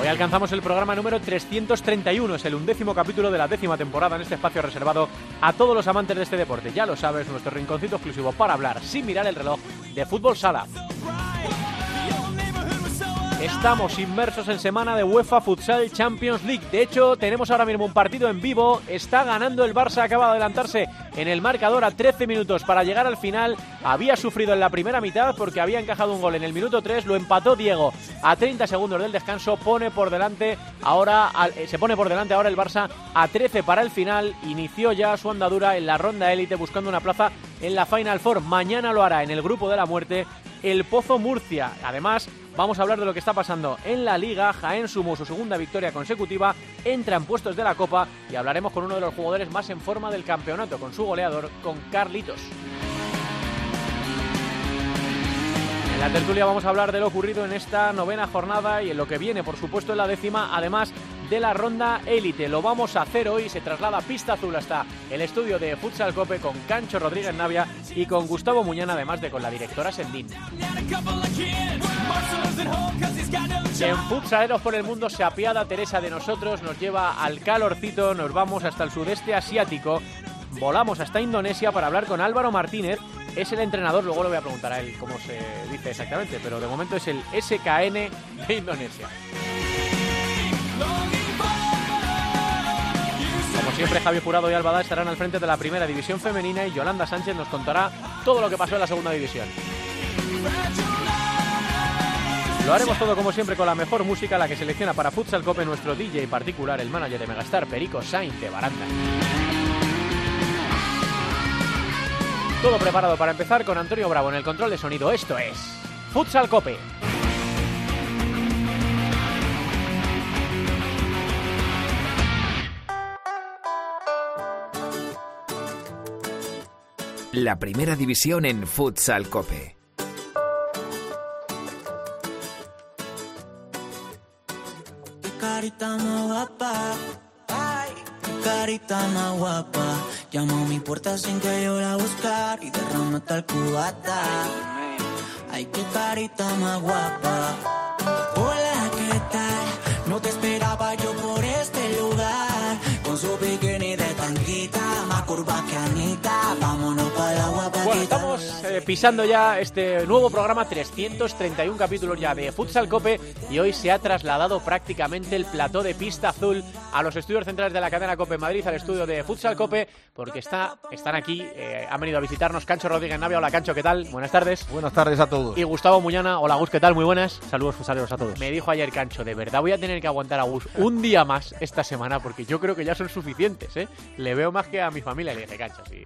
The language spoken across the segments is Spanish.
Hoy alcanzamos el programa número 331, es el undécimo capítulo de la décima temporada en este espacio reservado a todos los amantes de este deporte. Ya lo sabes, nuestro rinconcito exclusivo para hablar sin mirar el reloj de fútbol sala. Estamos inmersos en semana de UEFA Futsal Champions League. De hecho, tenemos ahora mismo un partido en vivo. Está ganando el Barça, acaba de adelantarse en el marcador a 13 minutos para llegar al final. Había sufrido en la primera mitad porque había encajado un gol en el minuto 3. Lo empató Diego a 30 segundos del descanso. Pone por delante ahora eh, se pone por delante ahora el Barça a 13 para el final. Inició ya su andadura en la ronda élite buscando una plaza en la Final Four. Mañana lo hará en el grupo de la muerte el Pozo Murcia. Además, vamos a hablar de lo que está pasando en la Liga. Jaén sumó su segunda victoria consecutiva, entra en puestos de la Copa y hablaremos con uno de los jugadores más en forma del campeonato, con su goleador, con Carlitos. En la tertulia vamos a hablar de lo ocurrido en esta novena jornada y en lo que viene, por supuesto, en la décima, además de la ronda élite. Lo vamos a hacer hoy, se traslada pista azul hasta el estudio de Futsal Cope con Cancho Rodríguez Navia y con Gustavo Muñana, además de con la directora Sendín. En Futsaleros por el Mundo se apiada Teresa de nosotros, nos lleva al calorcito, nos vamos hasta el sudeste asiático, volamos hasta Indonesia para hablar con Álvaro Martínez, es el entrenador, luego le voy a preguntar a él cómo se dice exactamente, pero de momento es el SKN de Indonesia. Como siempre, Javier Jurado y Albada estarán al frente de la primera división femenina y Yolanda Sánchez nos contará todo lo que pasó en la segunda división. Lo haremos todo como siempre con la mejor música, la que selecciona para Futsal Cope nuestro DJ particular, el manager de Megastar, Perico Sainz de Baranda. Todo preparado para empezar con Antonio Bravo en el control de sonido. Esto es Futsal Cope. La primera división en Futsal Cope. carita más guapa, ay, carita más guapa. Llama a mi puerta sin que yo la buscar y derrama tal cubata. Ay, qué carita más guapa. Hola, Bueno, estamos eh, pisando ya este nuevo programa, 331 capítulos ya de Futsal Cope y hoy se ha trasladado prácticamente el plató de pista azul a los estudios centrales de la cadena Cope Madrid, al estudio de Futsal Cope, porque está, están aquí, eh, han venido a visitarnos Cancho Rodríguez Navia. Hola Cancho, ¿qué tal? Buenas tardes. Buenas tardes a todos. Y Gustavo Muñana, hola Gus, ¿qué tal? Muy buenas. Saludos futsaleros a todos. Me dijo ayer Cancho, de verdad voy a tener que aguantar a Gus un día más esta semana porque yo creo que ya son suficientes, ¿eh? Le veo más que a mi familia. Le dije, Cancho, sí.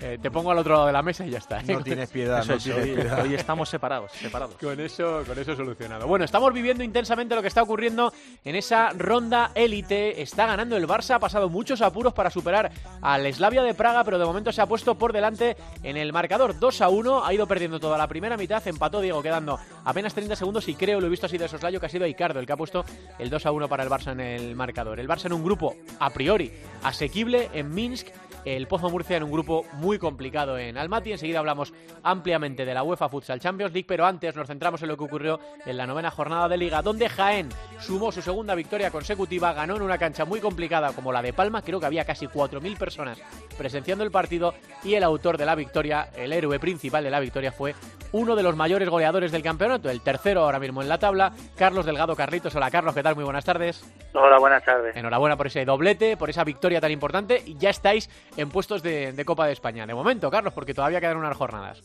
Eh, te pongo al otro lado de la mesa y ya está. ¿eh? No tienes piedad, Eso no es, tienes hoy, piedad. hoy estamos separados, separados. Con eso, con eso solucionado. Bueno, estamos viviendo intensamente lo que está ocurriendo en esa ronda élite. Está ganando el Barça, ha pasado muchos apuros para superar al Slavia de Praga, pero de momento se ha puesto por delante en el marcador 2 a 1. Ha ido perdiendo toda la primera mitad, empató Diego quedando apenas 30 segundos y creo, lo he visto así de soslayo, que ha sido Icardo el que ha puesto el 2 a 1 para el Barça en el marcador. El Barça en un grupo a priori asequible en Minsk el Pozo Murcia en un grupo muy complicado en Almaty. Enseguida hablamos ampliamente de la UEFA Futsal Champions League, pero antes nos centramos en lo que ocurrió en la novena jornada de Liga, donde Jaén sumó su segunda victoria consecutiva, ganó en una cancha muy complicada como la de Palma, creo que había casi 4.000 personas presenciando el partido y el autor de la victoria, el héroe principal de la victoria fue uno de los mayores goleadores del campeonato, el tercero ahora mismo en la tabla, Carlos Delgado Carlitos. Hola Carlos, ¿qué tal? Muy buenas tardes. Hola, buenas tardes. Enhorabuena por ese doblete, por esa victoria tan importante y ya estáis en puestos de, de Copa de España. De momento, Carlos, porque todavía quedan unas jornadas.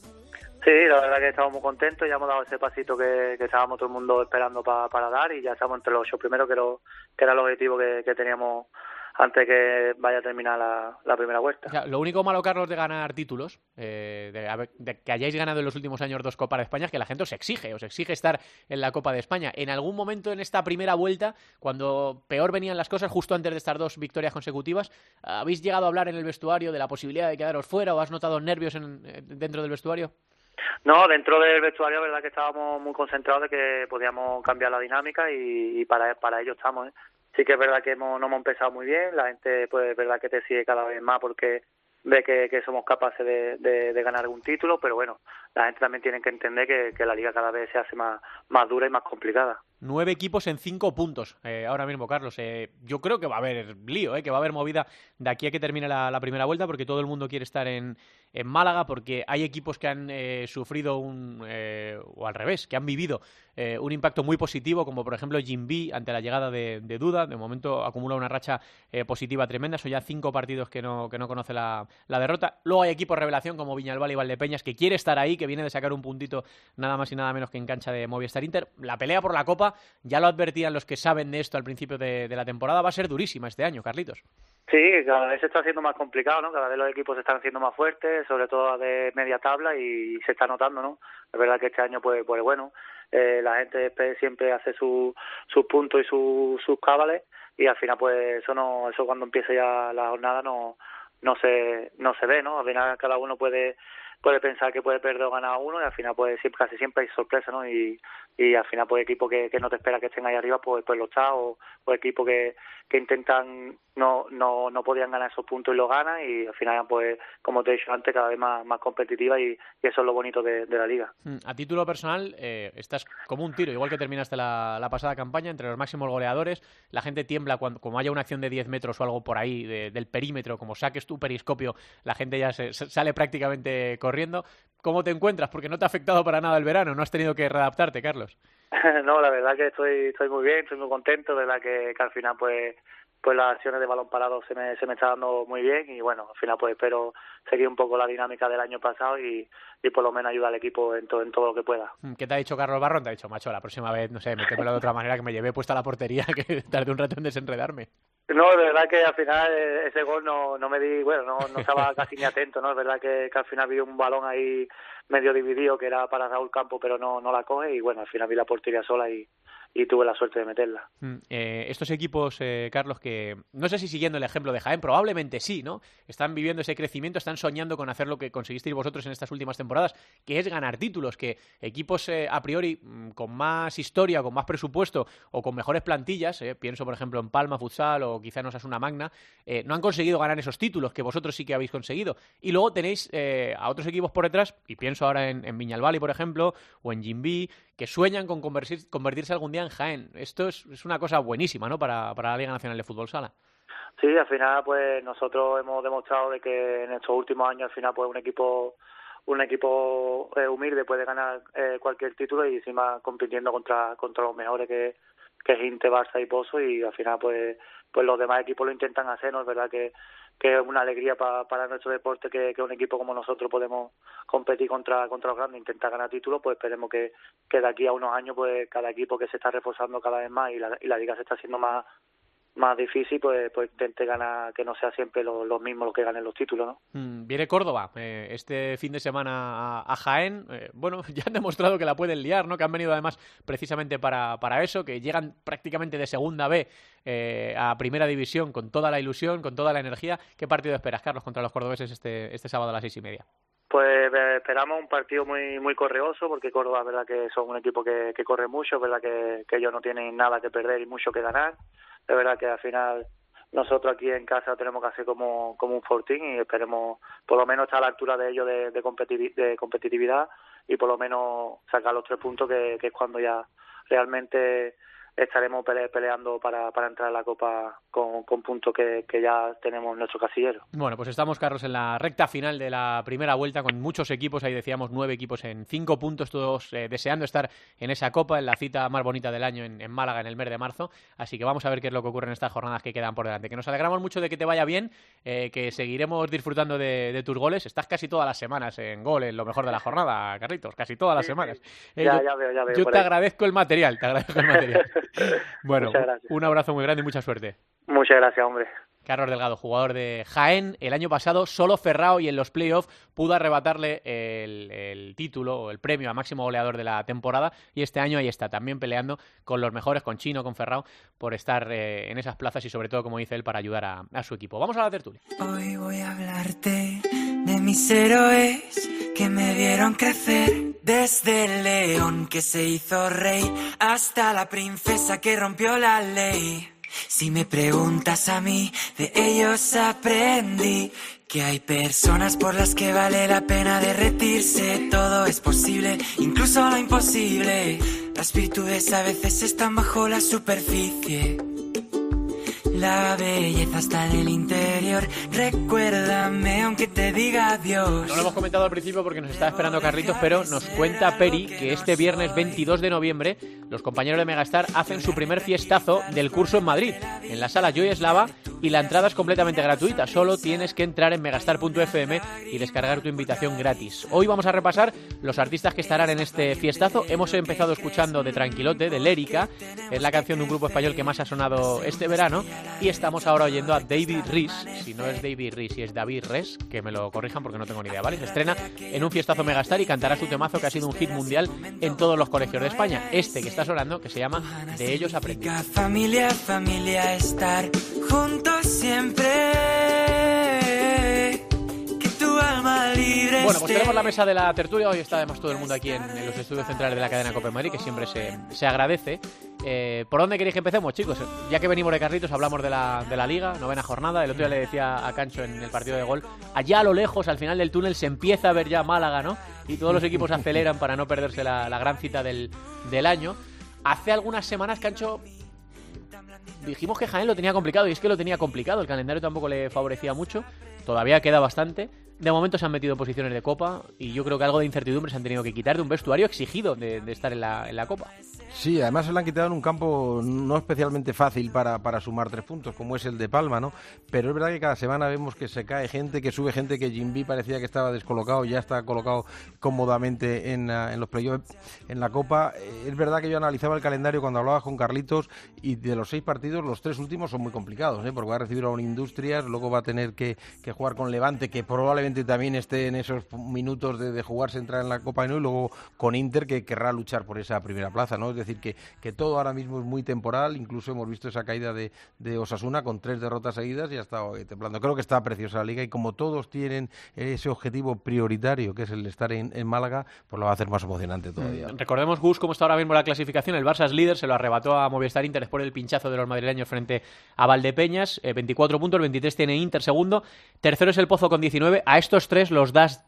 Sí, la verdad que estamos muy contentos, ya hemos dado ese pasito que, estábamos todo el mundo esperando pa- para dar y ya estamos entre los ocho primeros, que, lo- que era el objetivo que teníamos antes que vaya a terminar la, primera vuelta. lo único malo, Carlos, de ganar títulos, eh, de, que hayáis ganado en los últimos años dos Copas de España, es que la gente os exige, os exige estar en la Copa de España. En algún momento en esta primera vuelta, cuando peor venían las cosas, justo antes de estas dos victorias consecutivas, ¿habéis llegado a hablar en el vestuario de la posibilidad de quedaros fuera o has notado nervios eh, dentro del vestuario? No, dentro del vestuario, verdad que estábamos muy concentrados de que podíamos cambiar la dinámica y, para, para ello estamos. ¿eh? Sí que es verdad que hemos, no hemos empezado muy bien, la gente pues es verdad que te sigue cada vez más porque ve que, somos capaces de, de, ganar algún título, pero bueno, la gente también tiene que entender que, que la liga cada vez se hace más, más dura y más complicada. Nueve equipos en cinco puntos eh, ahora mismo, Carlos. Eh, yo creo que va a haber lío, eh, que va a haber movida de aquí a que termine la, primera vuelta, porque todo el mundo quiere estar en, en Málaga, porque hay equipos que han eh, sufrido un, o al revés, que han vivido un impacto muy positivo, como por ejemplo Jimby ante la llegada de, Duda. De momento acumula una racha positiva tremenda. Son ya cinco partidos que no, que no conoce la, la derrota. Luego hay equipos revelación como Viñalbal y Valdepeñas, que quiere estar ahí, que viene de sacar un puntito nada más y nada menos que en cancha de Movistar Inter. La pelea por la Copa ya lo advertían los que saben de esto al principio de, la temporada, va a ser durísima este año, Carlitos. Sí, cada vez se está haciendo más complicado, ¿no? Cada vez los equipos se están haciendo más fuertes, sobre todo de media tabla y se está notando, ¿no? Es verdad que este año, pues, pues bueno, eh, la gente siempre hace sus puntos y sus cábales y al final, pues eso no, eso cuando empiece ya la jornada no, no se, no se ve, ¿no? Al final cada uno puede puede pensar que puede perder o ganar uno y al final pues siempre, casi siempre hay sorpresa, ¿no? Y, y al final pues equipo que, no te espera que estén ahí arriba pues, pues lo está o, o equipo que, intentan no, no, no podían ganar esos puntos y lo ganan y al final pues como te he dicho antes cada vez más, más competitiva y, eso es lo bonito de, la liga. Mm, a título personal eh, estás como un tiro, igual que terminaste la, la, pasada campaña entre los máximos goleadores, la gente tiembla cuando como haya una acción de 10 metros o algo por ahí del perímetro, como saques tu periscopio, la gente ya se, sale prácticamente corriendo. ¿Cómo te encuentras? Porque no te ha afectado para nada el verano, no has tenido que readaptarte, Carlos. no, la verdad que estoy estoy muy bien, estoy muy contento, de que al final pues pues las acciones de balón parado se me, se me está dando muy bien y bueno, al final pues espero seguir un poco la dinámica del año pasado y, y por lo menos ayudar al equipo en, todo en todo lo que pueda. Mm, ¿Qué te ha dicho Carlos Barrón? Te ha dicho, macho, la próxima vez, no sé, metémelo de otra manera que me llevé puesta a la portería que tardé un rato en desenredarme. No, de verdad que al final eh, ese gol no, no me di, bueno, no, no estaba casi ni atento, ¿no? Es verdad que, que al final vi un balón ahí medio dividido que era para Raúl Campo, pero no, no la coge y bueno, al final vi la portería sola y, y tuve la suerte de meterla. Mm, eh, estos equipos, eh, Carlos, que no sé si siguiendo el ejemplo de Jaén, probablemente sí, ¿no? Están viviendo ese crecimiento, están soñando con hacer lo que conseguisteis vosotros en estas últimas temporadas, que es ganar títulos, que equipos eh, a priori mm, con más historia, con más presupuesto o con mejores plantillas, pienso por ejemplo en Palma Futsal o quizá en una Magna, no han conseguido ganar esos títulos que vosotros sí que habéis conseguido. Y luego tenéis a otros equipos por detrás, y pienso ahora en, en por ejemplo, o en Jimby, que sueñan con convertirse algún día en Jaén. Esto es, es una cosa buenísima, ¿no? Para, para la Liga Nacional de Fútbol Sala. Sí, al final, pues nosotros hemos demostrado de que en estos últimos años, al final, pues un equipo un equipo eh, humilde puede ganar eh, cualquier título y encima compitiendo contra contra los mejores que que es Inte, Barça y Pozo y al final pues pues los demás equipos lo intentan hacer, ¿no? Es verdad que que es una alegría para nuestro deporte que, que, un equipo como nosotros podemos competir contra contra los grandes, intentar ganar títulos, pues esperemos que, que de aquí a unos años pues cada equipo que se está reforzando cada vez más y la, y la liga se está haciendo más más difícil, pues, pues intente ganar, que no sea siempre los lo mismos los que ganen los títulos, ¿no? Mm, viene Córdoba eh, este fin de semana a, Jaén. Eh, bueno, ya han demostrado que la pueden liar, ¿no? Que han venido además precisamente para, para eso, que llegan prácticamente de segunda B eh, a primera división con toda la ilusión, con toda la energía. ¿Qué partido esperas, Carlos, contra los cordobeses este, este sábado a las seis y media? Pues esperamos un partido muy muy correoso porque Córdoba es verdad que son un equipo que, que corre mucho, es verdad que, que ellos no tienen nada que perder y mucho que ganar de verdad que al final nosotros aquí en casa tenemos que hacer como, como un fortín y esperemos por lo menos estar a la altura de ellos de, de, competitividad y por lo menos sacar los tres puntos que es cuando ya realmente estaremos peleando para, para entrar a la Copa con, con puntos que, que, ya tenemos en nuestro casillero. Bueno, pues estamos, Carlos, en la recta final de la primera vuelta con muchos equipos, ahí decíamos nueve equipos en cinco puntos, todos eh, deseando estar en esa Copa, en la cita más bonita del año en, Málaga en el mes de marzo. Así que vamos a ver qué es lo que ocurre en estas jornadas que quedan por delante. Que nos alegramos mucho de que te vaya bien, eh, que seguiremos disfrutando de, tus goles. Estás casi todas las semanas en gol, en lo mejor de la jornada, Carlitos, casi todas las semanas. Eh, ya, ya veo, ya veo. Yo te agradezco el material, te agradezco el material. bueno, un abrazo muy grande y mucha suerte. Muchas gracias, hombre. Carlos Delgado, jugador de Jaén, el año pasado solo Ferrao y en los playoffs pudo arrebatarle el, título o el premio a máximo goleador de la temporada y este año ahí está, también peleando con los mejores, con Chino, con Ferrao, por estar eh, en esas plazas y sobre todo, como dice él, para ayudar a, a, su equipo. Vamos a la tertulia. Hoy voy a hablarte de mis héroes que me vieron crecer desde el león que se hizo rey hasta la princesa que rompió la ley. Si me preguntas a mí, de ellos aprendí que hay personas por las que vale la pena derretirse. Todo es posible, incluso lo imposible. Las virtudes a veces están bajo la superficie. La belleza está en el interior. Recuérdame aunque te diga adiós. No lo hemos comentado al principio porque nos está esperando Carlitos, pero nos cuenta Peri que este viernes 22 de noviembre los compañeros de Megastar hacen su primer fiestazo del curso en Madrid, en la sala Joy Eslava, y la entrada es completamente gratuita. Solo tienes que entrar en megastar.fm y descargar tu invitación gratis. Hoy vamos a repasar los artistas que estarán en este fiestazo. Hemos empezado escuchando de Tranquilote, de Lérica, es la canción de un grupo español que más ha sonado este verano. Y estamos ahora oyendo a David Rees, si no es David Rees, si es David Res, que me lo corrijan porque no tengo ni idea, ¿vale? Se estrena en un fiestazo Megastar y cantará su temazo que ha sido un hit mundial en todos los colegios de España. Este que está sonando, que se llama De ellos aprendí. Familia, familia, estar juntos siempre. Pues tenemos la mesa de la tertulia. Hoy está además todo el mundo aquí en, los estudios centrales de la cadena Copa Madrid, que siempre se, se agradece. Eh, ¿Por dónde queréis que empecemos, chicos? Ya que venimos de Carlitos, hablamos de la, de la Liga, novena jornada. El otro día le decía a Cancho en el partido de gol, allá a lo lejos, al final del túnel, se empieza a ver ya Málaga, ¿no? Y todos los equipos aceleran para no perderse la, la gran cita del, del año. Hace algunas semanas, Cancho, dijimos que Jaén lo tenía complicado y es que lo tenía complicado. El calendario tampoco le favorecía mucho. Todavía queda bastante. De momento se han metido en posiciones de copa y yo creo que algo de incertidumbre se han tenido que quitar de un vestuario exigido de, estar en la, en la copa. Sí, además se le han quitado en un campo no especialmente fácil para, para, sumar tres puntos, como es el de Palma, ¿no? Pero es verdad que cada semana vemos que se cae gente, que sube gente, que Jimby parecía que estaba descolocado, ya está colocado cómodamente en, en los playoffs, en la Copa. Eh, es verdad que yo analizaba el calendario cuando hablaba con Carlitos y de los seis partidos, los tres últimos son muy complicados, ¿eh? Porque va a recibir a un Industrias, luego va a tener que, que jugar con Levante, que probablemente también esté en esos minutos de, de jugarse entrar en la Copa y luego con Inter, que querrá luchar por esa primera plaza, ¿no? decir, que, que todo ahora mismo es muy temporal, incluso hemos visto esa caída de, de Osasuna con tres derrotas seguidas y ha estado templando. Creo que está preciosa la liga y como todos tienen ese objetivo prioritario, que es el estar en, Málaga, pues lo va a hacer más emocionante todavía. Mm, recordemos, Gus, cómo está ahora mismo la clasificación. El Barça es líder, se lo arrebató a Movistar Inter después del pinchazo de los madrileños frente a Valdepeñas. 24 eh, puntos, 23 tiene Inter segundo. Tercero es el Pozo con 19. A estos tres los das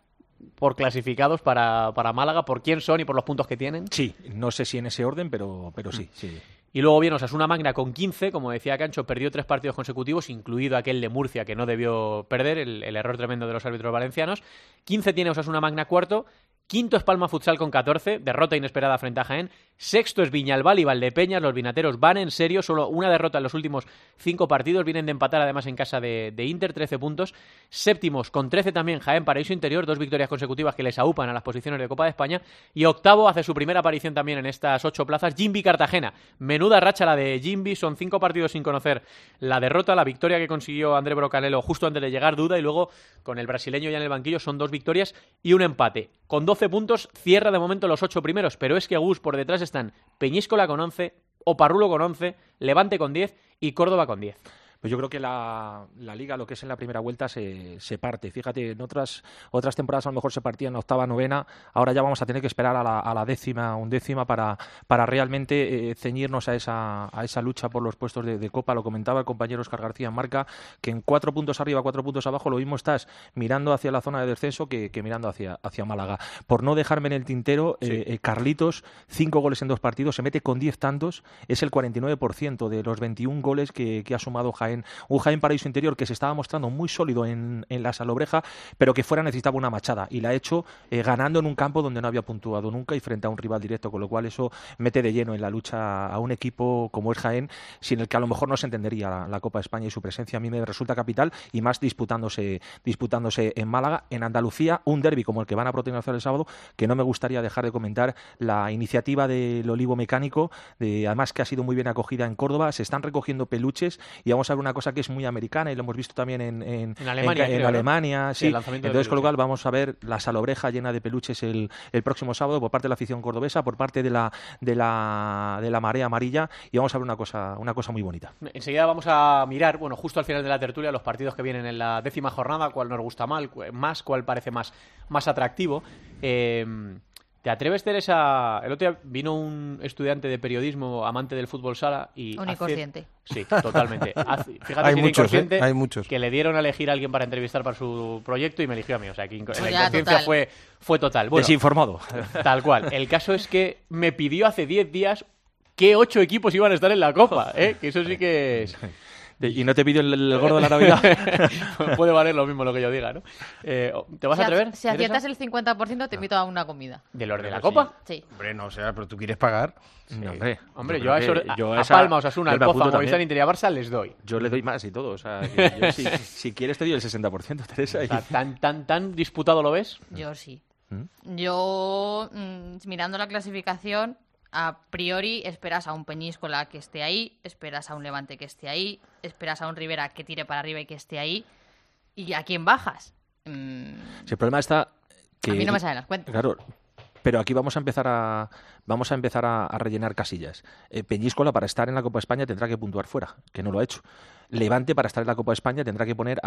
por clasificados para, para, Málaga, por quién son y por los puntos que tienen. Sí, no sé si en ese orden, pero, pero sí, sí. Y luego viene Osasuna Magna con 15, como decía Cancho, perdió tres partidos consecutivos, incluido aquel de Murcia que no debió perder, el, el error tremendo de los árbitros valencianos. 15 tiene Osasuna Magna cuarto, Quinto es Palma Futsal con 14, derrota inesperada frente a Jaén. Sexto es Viñalbal y Valdepeñas. Los vinateros van en serio, solo una derrota en los últimos cinco partidos. Vienen de empatar además en casa de, Inter, 13 puntos. Séptimos con 13 también Jaén Paraíso Interior, dos victorias consecutivas que les aupan a las posiciones de Copa de España. Y octavo hace su primera aparición también en estas ocho plazas, Jimby Cartagena. Menuda racha la de Jimby, son cinco partidos sin conocer la derrota, la victoria que consiguió André Brocanelo justo antes de llegar, duda, y luego con el brasileño ya en el banquillo son dos victorias y un empate. Con 12 puntos cierra de momento los 8 primeros, pero es que Gus por detrás están Peñíscola con 11, Oparrulo con 11, Levante con 10 y Córdoba con 10. Pues yo creo que la, liga, lo que es en la primera vuelta, se, se, parte. Fíjate, en otras, otras temporadas a lo mejor se partía en la octava, novena, ahora ya vamos a tener que esperar a la, a la décima, undécima para, para realmente eh, ceñirnos a esa, a esa lucha por los puestos de, Copa. Lo comentaba el compañero Oscar García en Marca, que en cuatro puntos arriba, cuatro puntos abajo, lo mismo estás mirando hacia la zona de descenso que, mirando hacia, hacia Málaga. Por no dejarme en el tintero, eh, eh, Carlitos, cinco goles en dos partidos, se mete con diez tantos, es el 49% de los 21 goles que, que ha sumado Jaime Un Jaén paraíso interior que se estaba mostrando muy sólido en, la salobreja, pero que fuera necesitaba una machada y la ha hecho eh, ganando en un campo donde no había puntuado nunca y frente a un rival directo, con lo cual eso mete de lleno en la lucha a un equipo como es Jaén, sin el que a lo mejor no se entendería la, Copa de España y su presencia. A mí me resulta capital y más disputándose, disputándose en Málaga, en Andalucía, un derby como el que van a protagonizar el sábado, que no me gustaría dejar de comentar la iniciativa del Olivo Mecánico, de, además que ha sido muy bien acogida en Córdoba, se están recogiendo peluches y vamos a una cosa que es muy americana y lo hemos visto también en, en, Alemania. En, Alemania sí. Entonces, con lo cual vamos a ver la salobreja llena de peluches el, el, próximo sábado por parte de la afición cordobesa, por parte de la, de la, de la marea amarilla y vamos a ver una cosa, una cosa muy bonita. Enseguida vamos a mirar, bueno, justo al final de la tertulia, los partidos que vienen en la décima jornada, cuál nos gusta mal, más, cuál parece más, más atractivo. Eh, ¿Te atreves, Teresa? El otro día vino un estudiante de periodismo, amante del fútbol sala y... Un inconsciente. Sí, totalmente. fíjate, hay, muchos, ¿eh? hay muchos. Que le dieron a elegir a alguien para entrevistar para su proyecto y me eligió a mí. O sea, que la inconsciencia fue, fue total. Desinformado. Tal cual. El caso es que me pidió hace 10 días qué ocho equipos iban a estar en la Copa, ¿eh? Que eso sí que es... y no te pido el, gordo de la Navidad. Puede valer lo mismo lo que yo diga, ¿no? Eh, ¿Te vas a atrever? Si aciertas el 50%, te invito a una comida. ¿De los de la Copa? Sí. Hombre, no, o sea, pero tú quieres pagar. hombre, hombre yo, a, eso, yo a, Palma, Osasuna, al Pozo, Movistar, Interior Barça les doy. Yo le doy más y todo. O sea, si, quieres te doy el 60%, Teresa. ¿Tan, tan, tan disputado lo ves? Yo sí. ¿Mm? Yo, mm, mirando la clasificación, a priori esperas a un Peñíscola que esté ahí, esperas a un Levante que esté ahí, esperas a un Rivera que tire para arriba y que esté ahí. ¿Y a quién bajas? Mm. el problema está que... A mí no me salen las cuentas. Claro, pero aquí vamos a empezar a vamos a empezar a, rellenar casillas. Eh, Peñíscola para estar en la Copa de España tendrá que puntuar fuera, que no lo ha hecho. Levante para estar en la Copa de España tendrá que poner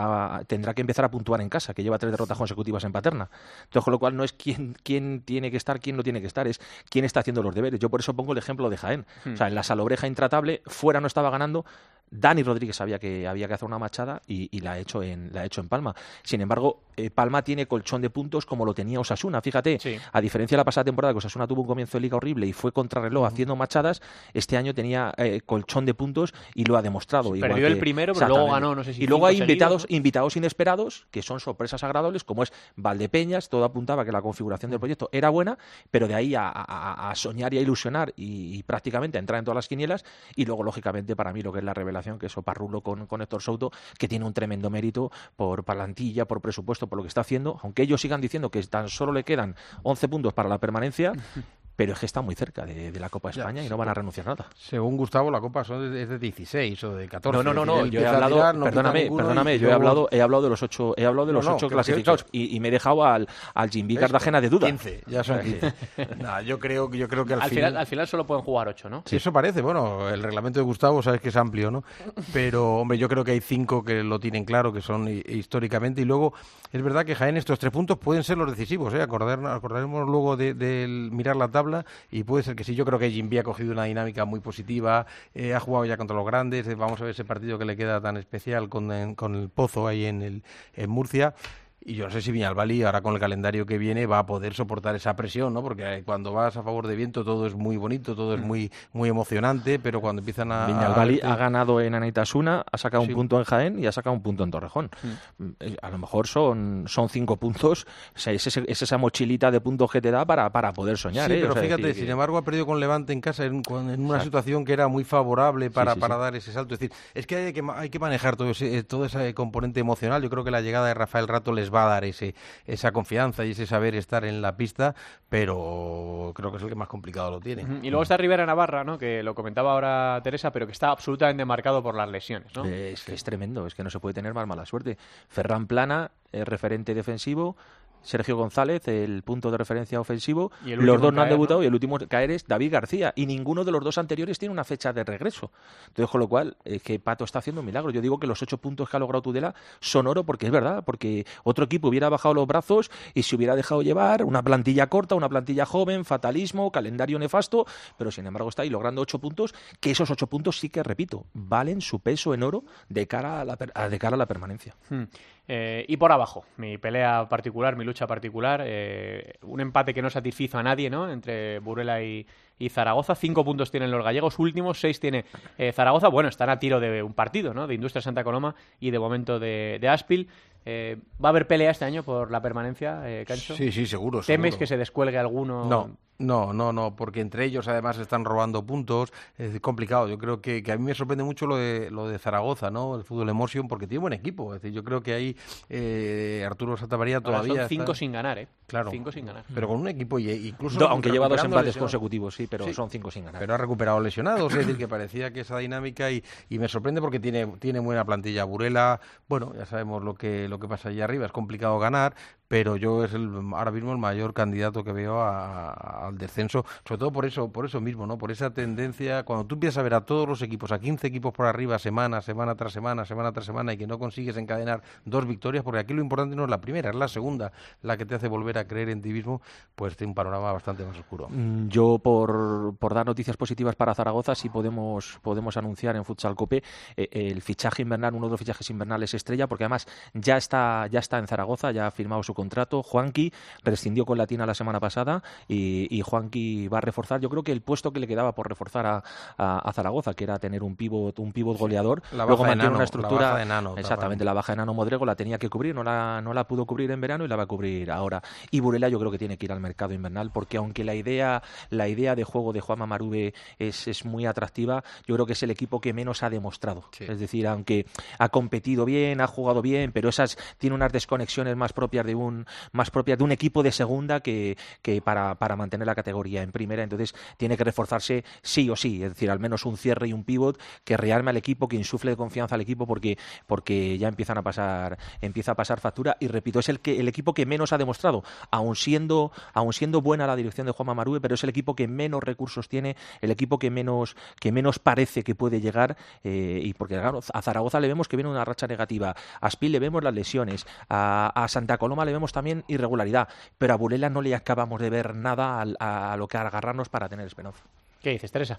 tendrá que empezar a puntuar en casa, que lleva tres derrotas consecutivas en Paterna. Entonces, con lo cual no es quién, quién tiene que estar, quién no tiene que estar, es quién está haciendo los deberes. Yo por eso pongo el ejemplo de Jaén. O sea, en la salobreja intratable, fuera no estaba ganando, Dani Rodríguez sabía que había que hacer una machada y, la, ha hecho en, la ha hecho en Palma. Sin embargo, eh, Palma tiene colchón de puntos como lo tenía Osasuna. Fíjate, a diferencia de la pasada temporada que Osasuna tuvo un comienzo de liga horrible y fue contrarreloj haciendo machadas, este año tenía eh, colchón de puntos y lo ha demostrado. perdió el primero, pero luego ganó, no sé si Y luego hay invitados, invitados inesperados, que son sorpresas agradables, como es Valdepeñas, todo apuntaba que la configuración del proyecto era buena, pero de ahí a, soñar y a ilusionar y, prácticamente a entrar en todas las quinielas, y luego, lógicamente, para mí lo que es la revelación, que es Oparrulo con, con Héctor Souto, que tiene un tremendo mérito por plantilla, por presupuesto, por lo que está haciendo, aunque ellos sigan diciendo que tan solo le quedan 11 puntos para la permanencia, pero es que está muy cerca de, la Copa de España y no van a renunciar nada. Según Gustavo, la Copa son de, es de 16 o de 14. No, no, no, yo he hablado, perdóname, perdóname, yo he hablado, he hablado de los ocho, he hablado de los ocho clasificados y, me he dejado al, al Jimmy Cartagena de duda. 15, ya son 15. yo creo, yo creo que al, final, al final solo pueden jugar ocho, ¿no? Sí, eso parece. Bueno, el reglamento de Gustavo sabes que es amplio, ¿no? Pero, hombre, yo creo que hay cinco que lo tienen claro, que son históricamente. Y luego, es verdad que Jaén estos tres puntos pueden ser los decisivos, ¿eh? acordaremos luego de, de mirar la tabla y puede que sí. Yo creo que Jimby ha cogido una dinámica muy positiva, eh, ha jugado ya contra los grandes. Eh, vamos a ver ese partido que le queda tan especial con, con el Pozo ahí en, el, en Murcia. Y yo no sé si Viñalbali, ahora con el calendario que viene, va a poder soportar esa presión, ¿no? Porque eh, cuando vas a favor de viento todo es muy bonito, todo es mm. muy muy emocionante, pero cuando empiezan a... Viñalbali ha ganado en Anaitasuna, ha sacado un punto en Jaén y ha sacado un punto en Torrejón. Mm. Eh, a lo mejor son, son cinco puntos, o sea, es, esa mochilita de puntos que te da para, para poder soñar. Sí, ¿eh? pero fíjate, sin embargo ha perdido con Levante en casa en, una situación que era muy favorable para, para dar ese salto. Es decir, es que hay que, hay que manejar todo ese, todo ese componente emocional. Yo creo que la llegada de Rafael Rato les va a dar ese esa confianza y ese saber estar en la pista, pero creo que es el que más complicado lo tiene. Y luego está Rivera Navarra, ¿no? que lo comentaba ahora Teresa, pero que está absolutamente marcado por las lesiones. ¿no? Es que es tremendo, es que no se puede tener más mala suerte. Ferran Plana, referente defensivo, Sergio González, el punto de referencia ofensivo. los dos no han debutado y el último caer es David García. Y ninguno de los dos anteriores tiene una fecha de regreso. Entonces, con lo cual, es que Pato está haciendo un milagro. Yo digo que los ocho puntos que ha logrado Tudela son oro porque es verdad, porque otro equipo hubiera bajado los brazos y se hubiera dejado llevar una plantilla corta, una plantilla joven, fatalismo, calendario nefasto, pero sin embargo está ahí logrando ocho puntos, que esos ocho puntos sí que, repito, valen su peso en oro de cara a la, de cara a la permanencia. Hmm. Eh, y por abajo, mi pelea particular, mi lucha particular, eh, un empate que no satisfizo a nadie, ¿no? Entre Burela y, Zaragoza. Cinco puntos tienen los gallegos, últimos seis tiene eh, Zaragoza. Bueno, están a tiro de un partido, ¿no? De Industria Santa Coloma y de momento de, de Aspil. Eh, ¿Va a haber pelea este año por la permanencia, eh, Cancho? Sí, sí, seguro. ¿Temes seguro. que se descuelgue alguno? No, no, no, no, porque entre ellos además están robando puntos. Es complicado. Yo creo que, que a mí me sorprende mucho lo de, lo de Zaragoza, ¿no? El fútbol Emotion, porque tiene buen equipo. Es decir, yo creo que ahí eh, Arturo Santamaría Ahora todavía. son cinco está- sin ganar, ¿eh? Claro. Cinco sin ganar. Pero con un equipo y incluso. Do- aunque lleva dos empates lesionados. consecutivos, sí, pero Sí. son cinco sin ganar. Pero ha recuperado lesionados, es decir, que parecía que esa dinámica y, y me sorprende porque tiene, tiene buena plantilla. Burela, bueno, ya sabemos lo que, lo que pasa allá arriba, es complicado ganar, pero yo es el, ahora mismo el mayor candidato que veo a- al descenso, sobre todo por eso, por eso mismo, ¿no? Por esa tendencia, cuando tú empiezas a ver a todos los equipos, a 15 equipos por arriba, semana, semana tras semana, semana tras semana, y que no consigues encadenar dos victorias, porque aquí lo importante no es la primera, es la segunda, la que te hace volver a creer en ti mismo, pues tiene un panorama bastante más oscuro. Mm, Yo, por, por dar noticias positivas para Zaragoza, sí podemos, podemos anunciar en Futsal Cope eh, el fichaje invernal, uno de los fichajes invernales estrella, porque además ya está, ya está en Zaragoza, ya ha firmado su contrato. Juanqui rescindió con Latina la semana pasada y, y Juanqui va a reforzar, yo creo que el puesto que le quedaba por reforzar a, a- a Zaragoza, que era tener un pivot, un pivot goleador, La luego mantiene una la estructura. baja de Nano, exactamente, la baja de Nano Modrego la tenía que cubrir, no la, no la pudo cubrir en verano y la va a cubrir ahora. Y Burela yo creo que tiene que ir al mercado invernal, porque aunque la idea, la idea de juego de Juanma Marube es, es muy atractiva, yo creo que es el equipo que menos ha demostrado. Sí. Es decir, aunque ha competido bien, ha jugado bien, pero esas tiene unas desconexiones más propias de un, más propias de un equipo de segunda que, que para, para mantener la categoría en primera. Entonces tiene que reforzarse sí o sí, es decir, al menos un cierre y un pivot que rearme al equipo, que insufle de confianza al equipo, porque, porque ya empiezan a pasar, empieza a pasar factura. Y repito, es el que el equipo que menos ha demostrado, aun siendo, aun siendo buena la dirección de Juanma Marube, pero es el equipo que menos recursos tiene, el equipo que menos, que menos parece que puede llegar, eh, y porque claro, a Zaragoza le vemos que viene una racha negativa, a Aspil le vemos las lesiones, a, a Santa Coloma le vemos también irregularidad, pero a Burela no le acabamos de ver nada al- a, lo que agarrarnos para tener esperanza. ¿Qué dices, Teresa?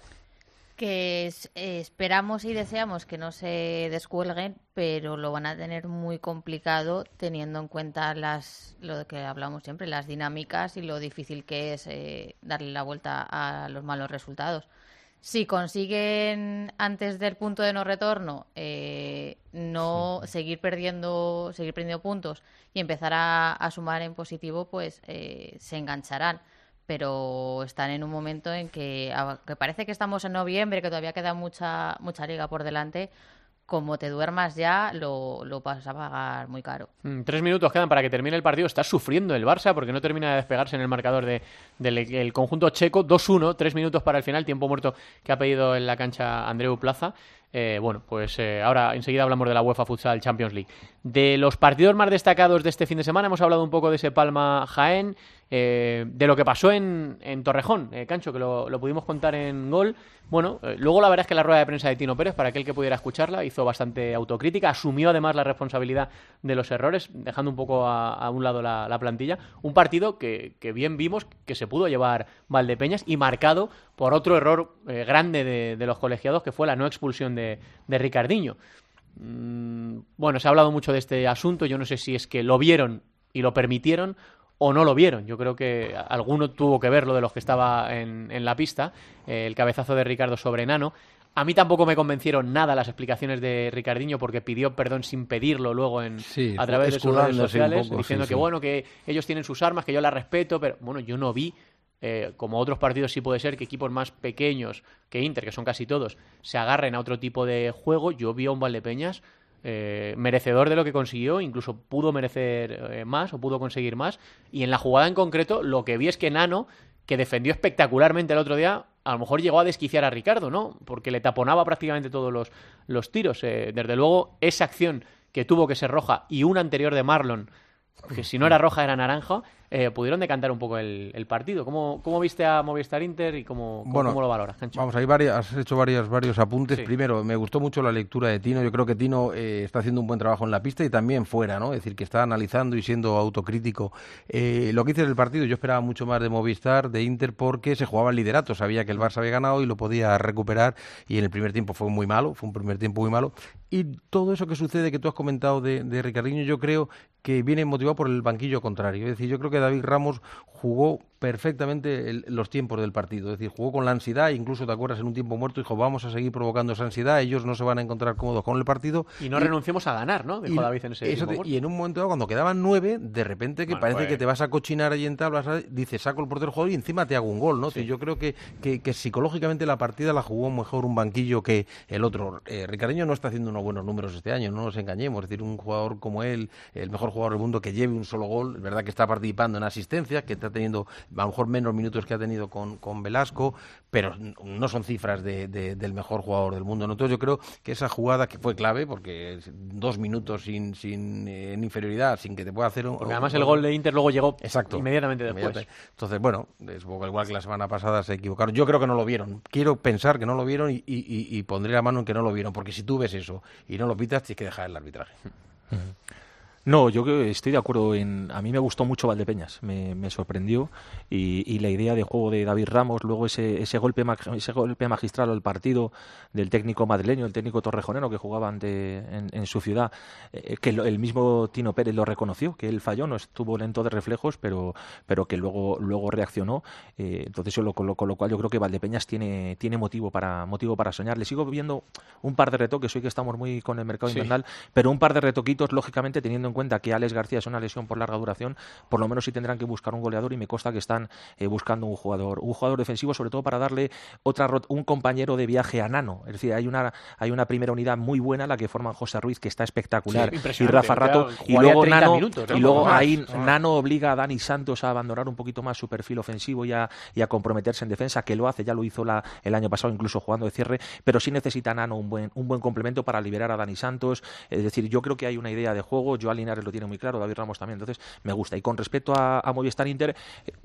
que es- eh, esperamos y deseamos que no se descuelguen, pero lo van a tener muy complicado teniendo en cuenta las lo que hablamos siempre, las dinámicas y lo difícil que es eh, darle la vuelta a los malos resultados. Si consiguen antes del punto de no retorno eh, no seguir perdiendo seguir perdiendo puntos y empezar a, a sumar en positivo, pues eh, se engancharán pero están en un momento en que, que parece que estamos en noviembre, que todavía queda mucha mucha liga por delante. Como te duermas ya, lo, lo vas a pagar muy caro. Mm, Tres minutos quedan para que termine el partido. Está sufriendo el Barça porque no termina de despegarse en el marcador de- del el conjunto checo. 2-1, tres minutos para el final, tiempo muerto que ha pedido en la cancha Andreu Plaza. Eh, bueno, pues eh, ahora enseguida hablamos de la UEFA Futsal Champions League. De los partidos más destacados de este fin de semana, hemos hablado un poco de ese Palma Jaén, eh, de lo que pasó en, Torrejón, eh, Cancho, que lo, pudimos contar en gol. Bueno, eh, luego la verdad es que la rueda de prensa de Tino Pérez, para aquel que pudiera escucharla, hizo bastante autocrítica, asumió además la responsabilidad de los errores, dejando un poco a, un lado la, la plantilla. Un partido que, bien vimos que se pudo llevar Valdepeñas y marcado por otro error eh, grande de, de los colegiados, que fue la no expulsión de, de Ricardinho. Mm, bueno, se ha hablado mucho de este asunto. Yo no sé si es que lo vieron y lo permitieron o no lo vieron. Yo creo que alguno tuvo que verlo de los que estaba en, en la pista. eh, el cabezazo de Ricardo sobre Nano. A mí tampoco me convencieron nada las explicaciones de Ricardinho porque pidió perdón sin pedirlo luego en, Sí, a través de sus redes sociales, poco, diciendo sí, que sí. bueno, que ellos tienen sus armas, que yo las respeto, pero bueno, yo no vi eh, como otros partidos sí puede ser que equipos más pequeños que Inter, que son casi todos, se agarren a otro tipo de juego. Yo vi a un Valdepeñas eh, merecedor de lo que consiguió, incluso pudo merecer eh, más o pudo conseguir más. Y en la jugada en concreto, lo que vi es que Nano, que defendió espectacularmente el otro día, a lo mejor llegó a desquiciar a Ricardo, ¿no? Porque le taponaba prácticamente todos los, los tiros. Eh, desde luego, esa acción que tuvo que ser roja y una anterior de Marlon, que si no era roja era naranja, eh, pudieron decantar un poco el, el partido. ¿Cómo, ¿Cómo viste a Movistar Inter y cómo, cómo, Bueno, cómo lo valoras, Cancho? Vamos, hay varias, has hecho varios, varios apuntes. Sí. Primero, me gustó mucho la lectura de Tino. Yo creo que Tino eh, está haciendo un buen trabajo en la pista y también fuera, ¿no? Es decir, que está analizando y siendo autocrítico. Eh, lo que hice en el partido, yo esperaba mucho más de Movistar, de Inter, porque se jugaba el liderato. Sabía que el Barça había ganado y lo podía recuperar. Y en el primer tiempo fue muy malo, fue un primer tiempo muy malo. Y todo eso que sucede, que tú has comentado de, de Ricardinho, yo creo que viene motivado por el banquillo contrario. Es decir, yo creo que David Ramos jugó perfectamente los tiempos del partido. Es decir, jugó con la ansiedad, incluso te acuerdas en un tiempo muerto, dijo, vamos a seguir provocando esa ansiedad, ellos no se van a encontrar cómodos con el partido. Y no renunciemos a ganar, ¿no? Dijo David en ese Y en un momento cuando quedaban nueve, de repente que parece que te vas a cochinar allí en tablas, dice, saco el portero jugador y encima te hago un gol, ¿no? Yo creo que, que, psicológicamente la partida la jugó mejor un banquillo que el otro. Eh, no está haciendo unos buenos números este año, no nos engañemos. Es decir, un jugador como él, el mejor jugador del mundo que lleve un solo gol, es verdad que está participando en asistencia, que está teniendo a lo mejor menos minutos que ha tenido con, con Velasco, pero no son cifras de, del mejor jugador del mundo. Entonces yo creo que esa jugada que fue clave, porque dos minutos sin, sin eh, en inferioridad, sin que te pueda hacer un... Porque además el gol de Inter luego llegó Exacto, inmediatamente después. Entonces, bueno, es igual que la semana pasada se equivocaron. Yo creo que no lo vieron. Quiero pensar que no lo vieron y, y, pondré la mano en que no lo vieron, porque si tú ves eso y no lo pitas, tienes que dejar el arbitraje. No, yo estoy de acuerdo en... A mí me gustó mucho Valdepeñas, me, me sorprendió y, la idea de juego de David Ramos, luego ese, ese, golpe, ese golpe magistral al partido del técnico madrileño, el técnico torrejonero que jugaba ante, en, su ciudad, eh, que el mismo Tino Pérez lo reconoció, que él falló, no estuvo lento de reflejos, pero, pero que luego, luego reaccionó. Eh, entonces, yo lo, con, lo, cual yo creo que Valdepeñas tiene, tiene motivo, para, motivo para soñar. Le sigo viendo un par de retoques, hoy que estamos muy con el mercado invernal, pero un par de retoquitos, lógicamente, teniendo en cuenta que Alex García es una lesión por larga duración, por lo menos sí tendrán que buscar un goleador y me consta que están eh, buscando un jugador, un jugador defensivo, sobre todo para darle otra un compañero de viaje a Nano. Es decir, hay una, hay una primera unidad muy buena, la que forman José Ruiz, que está espectacular, y Rafa Rato, y luego Nano, y luego ahí Nano obliga a Dani Santos a abandonar un poquito más su perfil ofensivo y a, y a comprometerse en defensa, que lo hace, ya lo hizo la, el año pasado, incluso jugando de cierre, pero sí necesita Nano un buen, un buen complemento para liberar a Dani Santos. Es decir, yo creo que hay una idea de juego, yo Linares lo tiene muy claro, David Ramos también, entonces me gusta. Y con respecto a, Movistar Inter,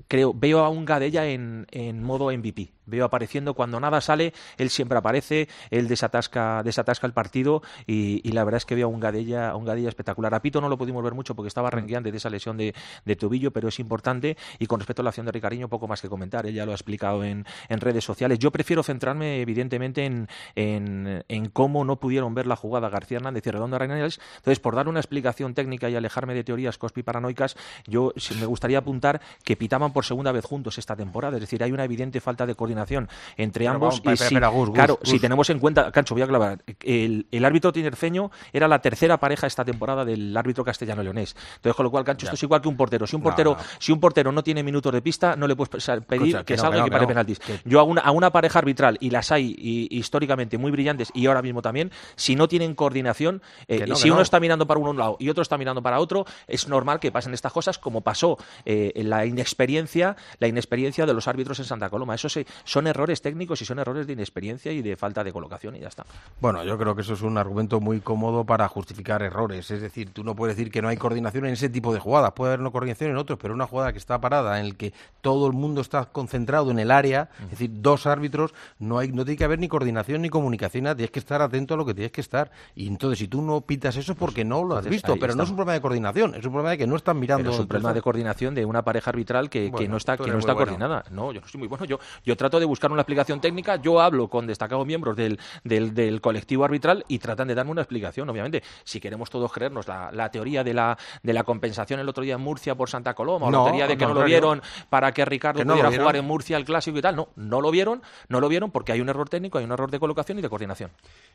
creo, veo a un Gadella en, en modo MVP. Veo apareciendo cuando nada sale, él siempre aparece, él desatasca, desatasca el partido y, la verdad es que veo a un Gadella, un Gadella espectacular. A Pito no lo pudimos ver mucho porque estaba rengueante de esa lesión de, de, tobillo, pero es importante. Y con respecto a la acción de Ricariño, poco más que comentar, él ya lo ha explicado en, en redes sociales. Yo prefiero centrarme, evidentemente, en, en, en, cómo no pudieron ver la jugada García Hernández y Redondo Arenales. Entonces, por dar una explicación técnica y alejarme de teorías cospi paranoicas, yo me gustaría apuntar que pitaban por segunda vez juntos esta temporada. Es decir, hay una evidente falta de coordinación entre ambos. y si, claro, si tenemos en cuenta, Cancho, voy a clavar, el, el, árbitro tinerfeño era la tercera pareja esta temporada del árbitro castellano-leonés. Entonces, con lo cual, Cancho, esto es igual que un portero. Si un portero, si un portero no tiene minutos de pista, no le puedes pedir que, salga y que pare penaltis. Yo a una, a una pareja arbitral, y las hay históricamente muy brillantes, y ahora mismo también, si no tienen coordinación, eh, si uno está mirando para un lado y otro está mirando para otro, es normal que pasen estas cosas, como pasó eh, en la inexperiencia, la inexperiencia de los árbitros en Santa Coloma. Eso son errores técnicos y son errores de inexperiencia y de falta de colocación y ya está. Bueno, yo creo que eso es un argumento muy cómodo para justificar errores. Es decir, tú no puedes decir que no hay coordinación en ese tipo de jugadas. Puede haber una coordinación en otros, pero una jugada que está parada, en el que todo el mundo está concentrado en el área, es decir, dos árbitros, no hay, no tiene que haber ni coordinación ni comunicación, tienes que estar atento a lo que tienes que estar. Y entonces, si tú no pitas eso es porque no lo has visto, pero no es un problema de coordinación, es un problema de que no están mirando. es un problema de coordinación de una pareja arbitral que, que no está, que no está coordinada. No, yo no soy muy bueno. Yo, yo trato de buscar una explicación técnica, yo hablo con destacados miembros del, del, del colectivo arbitral y tratan de darme una explicación. Obviamente, si queremos todos creernos la, la teoría de la, de la compensación el otro día en Murcia por Santa Coloma, o la teoría de que no, lo vieron para que Ricardo pudiera jugar en Murcia el clásico y tal, no, no lo vieron, no lo vieron porque hay un error técnico, hay un error de colocación y de coordinación.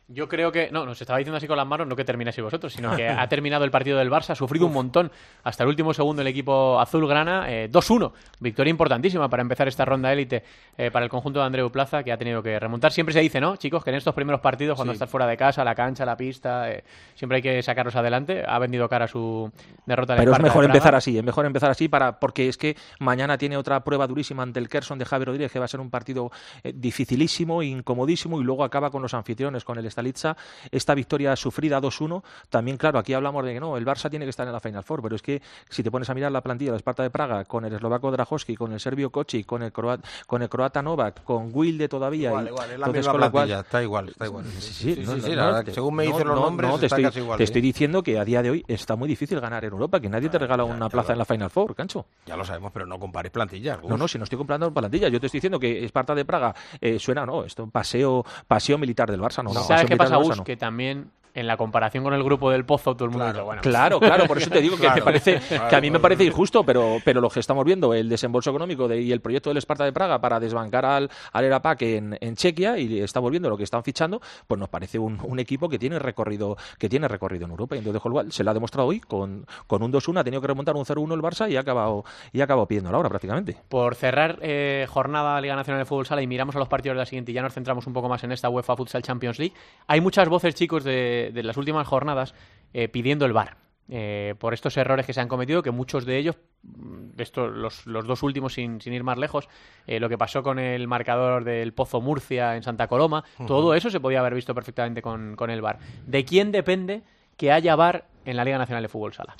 Yo creo que, no, nos estaba diciendo así con las manos, no que termine así vosotros, sino que ha terminado el partido del Barça, ha sufrido un montón hasta el último segundo el equipo azulgrana, eh, 2-1, victoria importantísima para empezar esta ronda élite eh, para el conjunto de Andreu Plaza, que ha tenido que remontar. Siempre se dice, ¿no, chicos, que en estos primeros partidos, cuando estás fuera de casa, la cancha, la pista, eh, siempre hay que sacarlos adelante. Ha vendido cara su derrota. Pero es mejor empezar así, es mejor empezar así para porque es que mañana tiene otra prueba durísima ante el Kerson de Javier Rodríguez, que va a ser un partido eh, dificilísimo, incomodísimo, y luego acaba con los anfitriones, con el Stalitza. Esta victoria sufrida 2-1, también, claro, aquí hablamos de que no, el Barça tiene que estar en la Final Four, pero es que si te pones a mirar la plantilla de Esparta de Praga, con el eslovaco Drahovski, con el serbio Kochi, con el, croata, con el croata Novak, con Wilde todavía. Igual, igual, es la misma plantilla, está igual, está igual. Sí, sí, sí, la verdad, según me dicen los nombres, te está estoy, casi igual. Te estoy diciendo que a día de hoy está muy difícil ganar en Europa, que nadie te regala una plaza en la Final Four, cancho. Ya lo sabemos, pero no compares plantillas. No, no, si no estoy comprando plantillas. Yo te estoy diciendo que Esparta de Praga eh, suena, no, esto paseo, paseo militar del Barça, no. ¿Sabes qué pasa, Gus? Que también en la comparación con el grupo del Pozo, todo el mundo Claro. dice, bueno, Claro, claro, por eso te digo que me Claro. parece Claro, que a mí me claro. parece injusto, pero, pero lo que estamos viendo, el desembolso económico de- y el proyecto del Esparta de Praga para desbancar al, al Erapac en, en Chequia y estamos viendo lo que están fichando, pues nos parece un, un equipo que tiene recorrido que tiene recorrido en Europa. Y entonces, con lo cual, se lo ha demostrado hoy con, con un 2-1, ha tenido que remontar un 0-1 el Barça y ha acabado, y ha acabado pidiendo la hora prácticamente. Por cerrar eh, jornada Liga Nacional de Fútbol Sala y miramos a los partidos de la siguiente y ya nos centramos un poco más en esta UEFA Futsal Champions League, hay muchas voces, chicos, de, de las últimas jornadas eh, pidiendo el VAR. eh, por estos errores que se han cometido, que muchos de ellos, mm, estos, los, los dos últimos sin, sin ir más lejos, eh, lo que pasó con el marcador del Pozo Murcia en Santa Coloma, todo eso se podía haber visto perfectamente con, con el VAR. ¿De quién depende que haya VAR en la Liga Nacional de Fútbol Sala?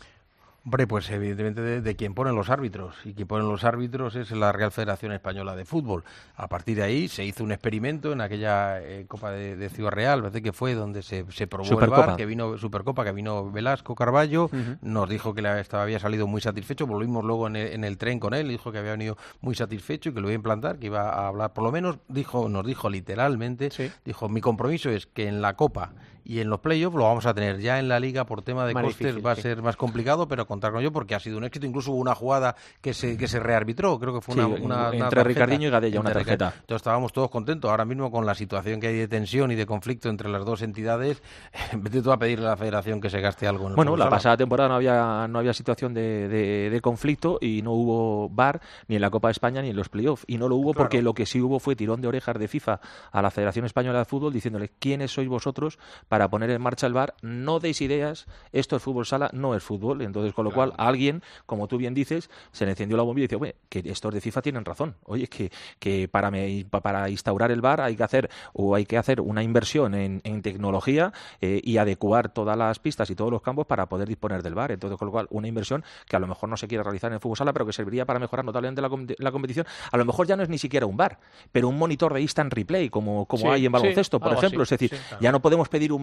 Hombre, pues evidentemente de, de quien ponen los árbitros. Y quien pone los árbitros es la Real Federación Española de Fútbol. A partir de ahí se hizo un experimento en aquella eh, Copa de, de Ciudad Real, parece que fue donde se, se probó Supercopa. el VAR, que vino Supercopa, que vino Velasco Carballo, nos dijo que le estaba, había salido muy satisfecho, volvimos luego en el, en el tren con él, dijo que había venido muy satisfecho y que lo iba a implantar, que iba a hablar, por lo menos dijo, nos dijo literalmente, Sí. dijo, mi compromiso es que en la Copa y en los playoffs lo vamos a tener ya en la liga por tema de Más costes difícil, va a sí. ser más complicado, pero contar con ello porque ha sido un éxito. Incluso hubo una jugada que se, que se rearbitró, creo que fue Sí, una, una- una entre tarjeta. Ricardinho y Gadella, una tarjeta. Rica- Entonces estábamos todos contentos. Ahora mismo con la situación que hay de tensión y de conflicto entre las dos entidades, en vez de tú a pedirle a la federación que se gaste algo en Bueno, la sala. pasada temporada no había, no había situación de, de- de conflicto y no hubo VAR ni en la Copa de España ni en los playoffs. Y no lo hubo porque lo que sí hubo fue tirón de orejas de FIFA a la Federación Española de Fútbol diciéndole quiénes sois vosotros para poner en marcha el VAR. No deis ideas, esto es fútbol sala, no es fútbol. Entonces, con lo cual, alguien, como tú bien dices, se le encendió la bombilla y dice, oye, que estos de FIFA tienen razón. Oye, que, que para, me- para instaurar el VAR hay que hacer o hay que hacer una inversión en, en tecnología eh, y adecuar todas las pistas y todos los campos para poder disponer del VAR. Entonces, con lo cual, una inversión que a lo mejor no se quiere realizar en el fútbol sala, pero que serviría para mejorar notablemente la, com- la competición. A lo mejor ya no es ni siquiera un VAR, pero un monitor de instant replay, como, como Sí, hay en sí, baloncesto, por ejemplo. así, es decir, sí, ya no podemos pedir un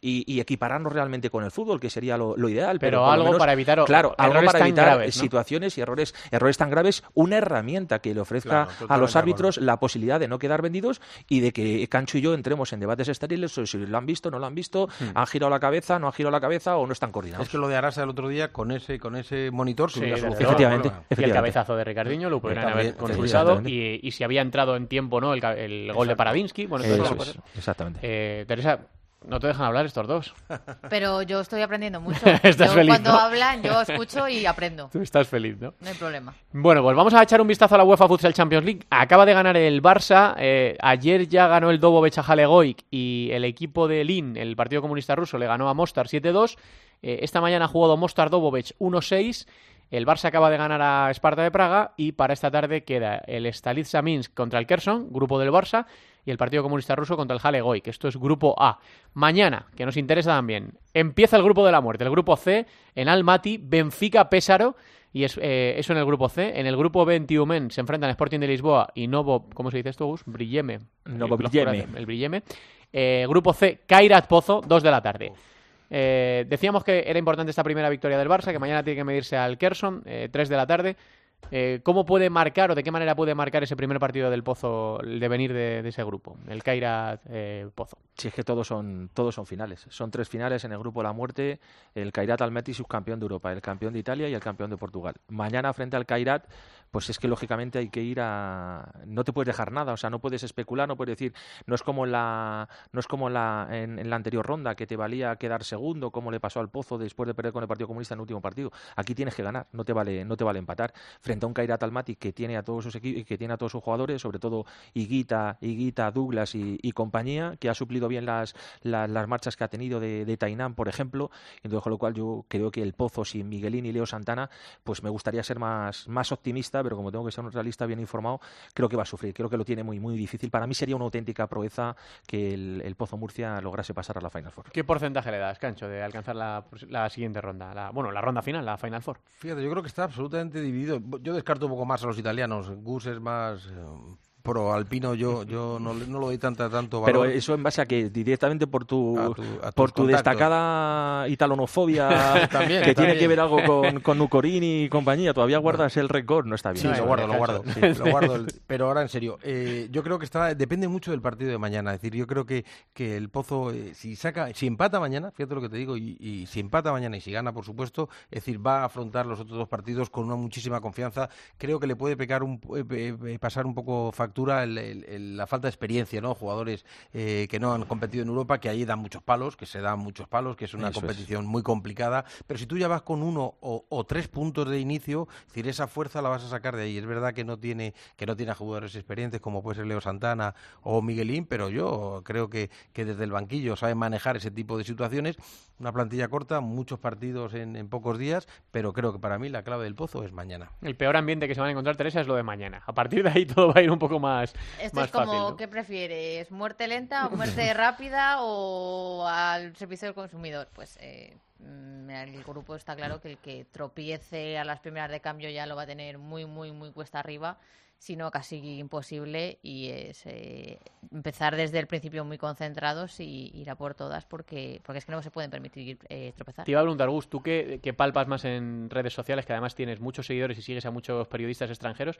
Y, y equipararnos realmente con el fútbol, que sería lo, lo ideal. Pero, algo menos, para evitar claro, algo para evitar graves, ¿no? situaciones y errores, errores tan graves, una herramienta que le ofrezca Claro, a los árbitros la posibilidad de no quedar vendidos y de que Cancho y yo entremos en debates estériles sobre si lo han visto, no lo han visto, han girado la cabeza, no han girado la cabeza o no están coordinados. Es que lo de Arasa el otro día con ese con ese monitor Sí, Efectivamente. problema. Y el Efectivamente. cabezazo de Ricardinho lo También, haber consultado. efectivamente. Y, y si había entrado en tiempo no el, el gol de Paradinsky. Bueno, Eso todo es, eso. exactamente. Eh, Teresa, no te dejan hablar estos dos. Pero yo estoy aprendiendo mucho. Estás Yo feliz, cuando ¿no? hablan, yo escucho y aprendo. Tú estás feliz, ¿no? No hay problema. Bueno, pues vamos a echar un vistazo a la UEFA Futsal Champions League. Acaba de ganar el Barça. eh, ayer ya ganó el Dobovec a Jalegoik y el equipo de Lin, el Partido Comunista Ruso, le ganó a Mostar 7-2. Eh, esta mañana ha jugado Mostar Dobovec 1-6. El Barça acaba de ganar a Esparta de Praga y para esta tarde queda el Stalitza Minsk contra el Kherson, grupo del Barça, y el Partido Comunista Ruso contra el Jalegoik. Esto es grupo A. Mañana, que nos interesa también, empieza el grupo de la muerte, el grupo C, en Almaty, Benfica, Pésaro, y es, eh, eso en el grupo C. En el grupo B, en Tiumen, se enfrentan Sporting de Lisboa y Novo, ¿cómo se dice esto, Gus? Brilleme. Novo Brilleme. El Brilleme. Eh, grupo C, Kairat Pozo, 2 de la tarde. Eh, decíamos que era importante esta primera victoria del Barça, que mañana tiene que medirse al Kerson, eh, 3 de la tarde. Eh, ¿Cómo puede marcar o de qué manera puede marcar ese primer partido del Pozo el devenir de, ese grupo, el Kairat eh, Pozo? Si es que todos son, todos son finales. Son tres finales en el grupo La Muerte. El Kairat Almaty, subcampeón de Europa, el campeón de Italia y el campeón de Portugal. Mañana frente al Kairat, pues es que lógicamente hay que ir a... No te puedes dejar nada, o sea, no puedes especular, no puedes decir... No es como la, no es como la, en, la anterior ronda, que te valía quedar segundo, como le pasó al Pozo después de perder con el Partido Comunista en el último partido. Aquí tienes que ganar, no te vale, no te vale empatar. Frente a un Kairat Almaty que tiene a todos sus equipos, que tiene a todos sus jugadores, sobre todo Higuita, Higuita, Douglas y, compañía, que ha suplido bien las, la- las marchas que ha tenido de, de Tainán, por ejemplo. Entonces, con lo cual yo creo que el Pozo sin Miguelín y Leo Santana, pues me gustaría ser más, más optimista, pero como tengo que ser un realista bien informado, creo que va a sufrir. Creo que lo tiene muy, muy difícil. Para mí sería una auténtica proeza que el, el Pozo Murcia lograse pasar a la Final Four. ¿Qué porcentaje le das, Cancho, de alcanzar la, la siguiente ronda? La- bueno, la ronda final, la Final Four. Fíjate, yo creo que está absolutamente dividido. Yo descarto un poco más a los italianos. Gus es más eh, pro alpino yo yo no, no lo doy tanta, tanto Pero valor. eso en base a que directamente por tu, A tu- a por tu contactos. destacada italonofobia También, que tiene que ver algo con, con Nucorini y compañía, todavía guardas el récord, no está bien. Sí, No, lo guardo, lo guardo. sí, lo guardo. el- Pero ahora en serio, eh, yo creo que está depende mucho del partido de mañana. Es decir, yo creo que, que el Pozo, eh, si saca, si empata mañana, fíjate lo que te digo, y, y si empata mañana y si gana, por supuesto, es decir, va a afrontar los otros dos partidos con una muchísima confianza. Creo que le puede pecar un, eh, pasar un poco factura el- el- el- la falta de experiencia, ¿no? Jugadores eh, que no han competido en Europa, que allí dan muchos palos, que se dan muchos palos, que es una Eso es. competición muy complicada. Pero si tú ya vas con uno o, o tres puntos de inicio, es decir, esa fuerza la vas a sacar de ahí. Es verdad que no tiene que no tiene a jugadores experientes como puede ser Leo Santana o Miguelín, pero yo creo que, que desde el banquillo saben manejar ese tipo de situaciones. Una plantilla corta, muchos partidos en, en pocos días, pero creo que para mí la clave del pozo es mañana. El peor ambiente que se van a encontrar, Teresa, es lo de mañana. A partir de ahí todo va a ir un poco más, Esto más es como, fácil. ¿no? ¿qué prefieres? ¿Muerte lenta o muerte rápida o al servicio del consumidor? Pues eh, mm, el grupo está claro que el que tropiece a las primeras de cambio ya lo va a tener muy, muy, muy cuesta arriba, sino casi imposible y es eh, empezar desde el principio muy concentrados y ir a por todas porque, porque es que no se pueden permitir eh, tropezar. Te iba a preguntar, Gus, tú que, que palpas más en redes sociales, que además tienes muchos seguidores y sigues a muchos periodistas extranjeros,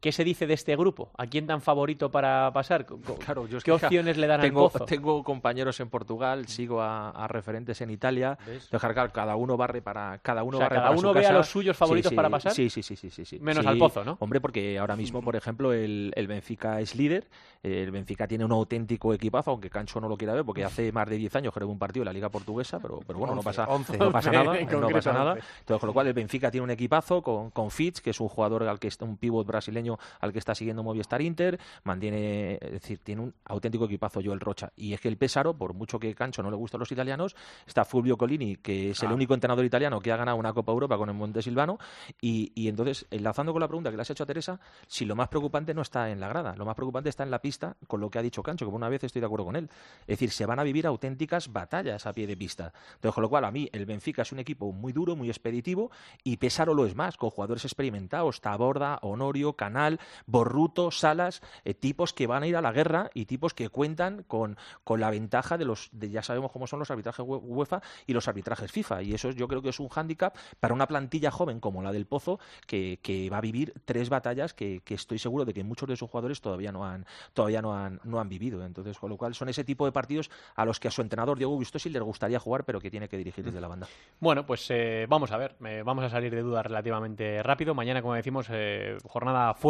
¿qué se dice de este grupo? ¿A quién tan favorito para pasar? Claro, yo es ¿Qué que, opciones le dan tengo, al Pozo? Tengo compañeros en Portugal, sigo a, a referentes en Italia. Dejar claro, cada uno barre para cada uno O sea, barre cada para su uno ve a los suyos favoritos Sí, sí, para pasar. Sí, sí, sí, sí, sí, sí. Menos Sí, al Pozo, ¿no? Hombre, porque ahora mismo, por ejemplo, el, el Benfica es líder. El Benfica tiene un auténtico equipazo, aunque Cancho no lo quiera ver, porque hace más de 10 años que un partido en la Liga Portuguesa, pero, pero bueno, no pasa, once. no pasa nada. en no pasa nada. once. Entonces, con lo cual, el Benfica tiene un equipazo con, con Fitz, que es un jugador al que está, un pívot brasileño al que está siguiendo Movistar Inter, mantiene, es decir, tiene un auténtico equipazo Joel Rocha. Y es que el Pésaro, por mucho que Cancho no le guste a los italianos, está Fulvio Colini, que es el Ah. único entrenador italiano que ha ganado una Copa Europa con el Montesilvano. Y, y entonces, enlazando con la pregunta que le has hecho a Teresa, si lo más preocupante no está en la grada, lo más preocupante está en la pista, con lo que ha dicho Cancho, que por una vez estoy de acuerdo con él. Es decir, se van a vivir auténticas batallas a pie de pista. Entonces, con lo cual, a mí, el Benfica es un equipo muy duro, muy expeditivo, y Pesaro lo es más, con jugadores experimentados, Taborda, Honorio, Canal, Borruto, Salas, eh, tipos que van a ir a la guerra y tipos que cuentan con, con la ventaja de los, de, ya sabemos cómo son los arbitrajes Ue- UEFA y los arbitrajes FIFA. Y eso yo creo que es un hándicap para una plantilla joven como la del Pozo, que, que va a vivir tres batallas que, que estoy seguro de que muchos de sus jugadores todavía no han, todavía no han, no han vivido. Entonces, con lo cual son ese tipo de partidos a los que a su entrenador Diego Gustosi les gustaría jugar, pero que tiene que dirigir desde la banda. Bueno, pues eh, vamos a ver, eh, vamos a salir de dudas relativamente rápido. Mañana, como decimos, eh, jornada fuerte.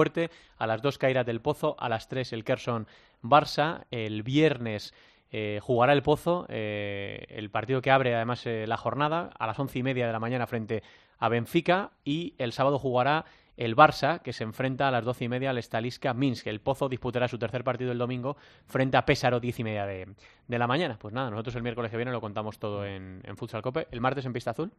A las 2 Cairas del Pozo, a las 3 el Kerson Barça. El viernes eh, jugará el Pozo, eh, el partido que abre además eh, la jornada, a las once y media de la mañana frente a Benfica. Y el sábado jugará el Barça, que se enfrenta a las doce y media al Staliska Minsk. El Pozo disputará su tercer partido el domingo frente a Pésaro, diez y media de, de la mañana. Pues nada, nosotros el miércoles que viene lo contamos todo en, en Futsal Cope. El martes en Pista Azul.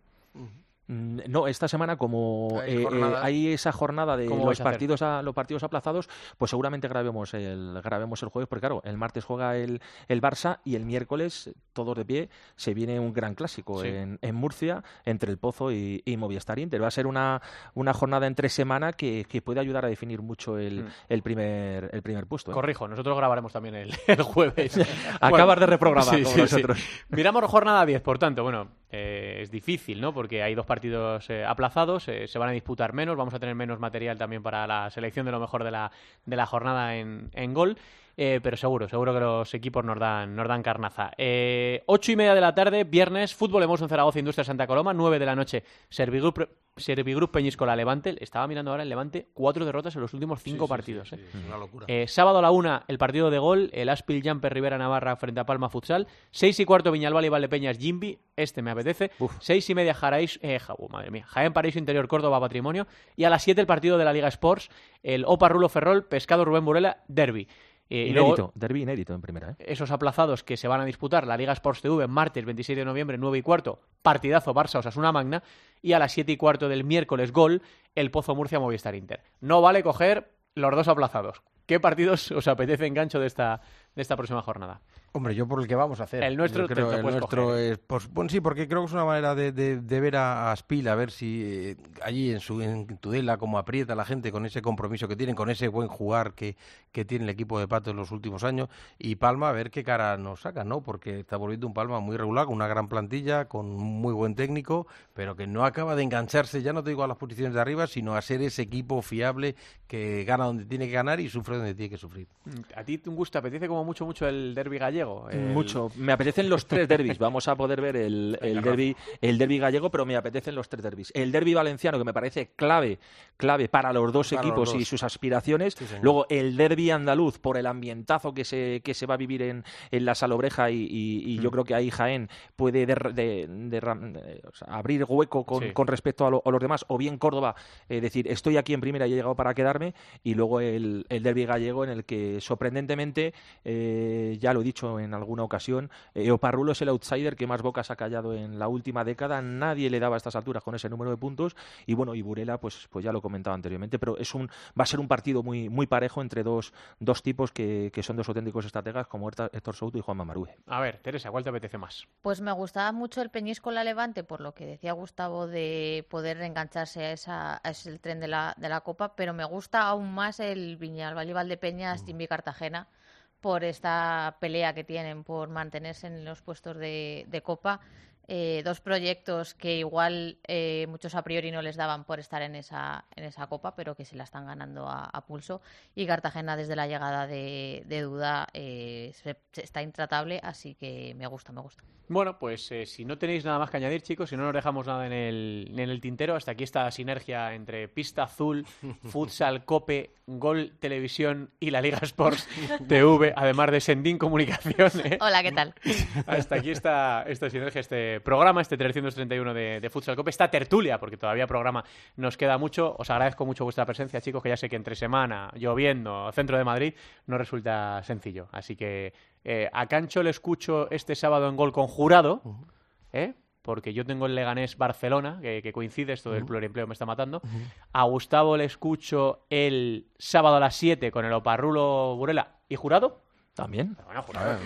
No, esta semana como Hay eh, eh, hay esa jornada de ¿Cómo los a partidos a, los partidos aplazados, pues seguramente grabemos el grabemos el jueves, porque claro, el martes juega el, el Barça y el miércoles, todos de pie, se viene un gran clásico Sí. en, en Murcia entre el Pozo y, y Movistar Inter. Va a ser una, una jornada entre semana que, que puede ayudar a definir mucho el, Mm. el primer el primer puesto. ¿eh? Corrijo, nosotros grabaremos también el, el jueves. Acabas de reprogramar sí. nosotros. Miramos jornada 10, por tanto, bueno, eh, es difícil, ¿no? Porque hay dos partidos eh, aplazados, eh, se van a disputar menos, vamos a tener menos material también para la selección de lo mejor de la, de la jornada en, en gol. Eh, pero seguro, seguro que los equipos nos dan, nos dan carnaza. Eh, ocho y media de la tarde, viernes, fútbol hemos en Zaragoza, Industria Santa Coloma, 9 de la noche, Servigroup, Servigroup Peñíscola Levante. Estaba mirando ahora el Levante, cuatro derrotas en los últimos cinco partidos. eh. Una locura. Eh, sábado a la una, el partido de gol, el Aspil Jumper Rivera Navarra frente a Palma Futsal. Seis y cuarto, Viñalbal y Valdepeñas Jimbi. Este me apetece. Seis y media, Jaraís, eh, ja- uh, madre mía, Jaén Paraíso Interior Córdoba Patrimonio. Y a las siete, el partido de la Liga Sports, el Opa Rulo Ferrol, Pescado Rubén Burela, Derby. Eh, y luego- Inédito, derbi inédito en primera. ¿eh? esos aplazados que se van a disputar la Liga Sports TV martes 26 de noviembre 9 y cuarto, partidazo Barça Osasuna Magna y a las 7 y cuarto del miércoles gol el Pozo Murcia Movistar Inter. No vale coger los dos aplazados. ¿Qué partidos os apetece engancho de esta, de esta próxima jornada? Hombre, yo por el que vamos a hacer. El nuestro, creo, te- te el nuestro coger. es, pues, bueno, sí, porque creo que es una manera de, de- de ver a, a Spil, a ver si eh, allí en su en Tudela como aprieta la gente con ese compromiso que tienen, con ese buen jugar que, que tiene el equipo de Pato en los últimos años y Palma a ver qué cara nos saca, ¿no? Porque está volviendo un Palma muy regular, con una gran plantilla, con un muy buen técnico, pero que no acaba de engancharse, ya no te digo a las posiciones de arriba, sino a ser ese equipo fiable que gana donde tiene que ganar y sufre donde tiene que sufrir. ¿A ti, un gusto, apetece como mucho, mucho el derby gallego? El- Mucho. Me apetecen los tres derbis. Vamos a poder ver el, el derby, el derbi gallego, pero me apetecen los tres derbis. El derby valenciano, que me parece clave, clave para los dos Para los equipos y sus aspiraciones. Sí. Luego el derby andaluz, por el ambientazo que se, que se va a vivir en, en la Salobreja y, y- y Mm. yo creo que ahí Jaén puede der- de- derram- o sea, abrir hueco con, Sí. con respecto a, lo- a los demás. O bien Córdoba, eh, decir, estoy aquí en primera y he llegado para quedarme. Y luego el, el derby gallego en el que sorprendentemente, eh, ya lo he dicho en alguna ocasión, eh, Oparrulo es el outsider que más bocas ha callado en la última década. Nadie le daba a estas alturas con ese número de puntos. Y bueno, y Burela, pues, pues ya lo he comentado anteriormente, pero es un, va a ser un partido muy, muy parejo entre dos, dos tipos que, que son dos auténticos estrategas como Héctor Souto y Juan Mamarue. A ver, Teresa, ¿cuál te apetece más? Pues me gustaba mucho el Peñíscola Levante, por lo que decía Gustavo de poder engancharse a, esa, a ese tren de la, de la Copa, pero me gusta aún más el Viñalbal y Valdepeñas, Timbi Cartagena, por esta pelea que tienen por mantenerse en los puestos de, de Copa. Eh, dos proyectos que igual eh, muchos a priori no les daban por estar en esa, en esa Copa, pero que se la están ganando a, a pulso. Y Cartagena desde la llegada de, de Duda eh, se- se- está intratable, así que me gusta, me gusta. Bueno, pues eh, si no tenéis nada más que añadir, chicos, si no nos dejamos nada en el, en el tintero, hasta aquí esta sinergia entre Pista Azul, Futsal, Cope, Gol Televisión y la Liga Sports TV, además de Sendín Comunicación. ¿eh? Hola, ¿qué tal? Hasta aquí esta, esta sinergia, este programa, este 331 de, de Futsal Cope, esta tertulia, porque todavía programa nos queda mucho. Os agradezco mucho vuestra presencia, chicos, que ya sé que entre semana, lloviendo, centro de Madrid, no resulta sencillo. Así que eh, a Cancho le escucho este sábado en Gol con Jurado, ¿eh? porque yo tengo el Leganés Barcelona, que, que coincide, esto del pluriempleo me está matando. A Gustavo le escucho el sábado a las 7 con el Oparrulo Burela. ¿Y Jurado? También. Bueno, Jurado.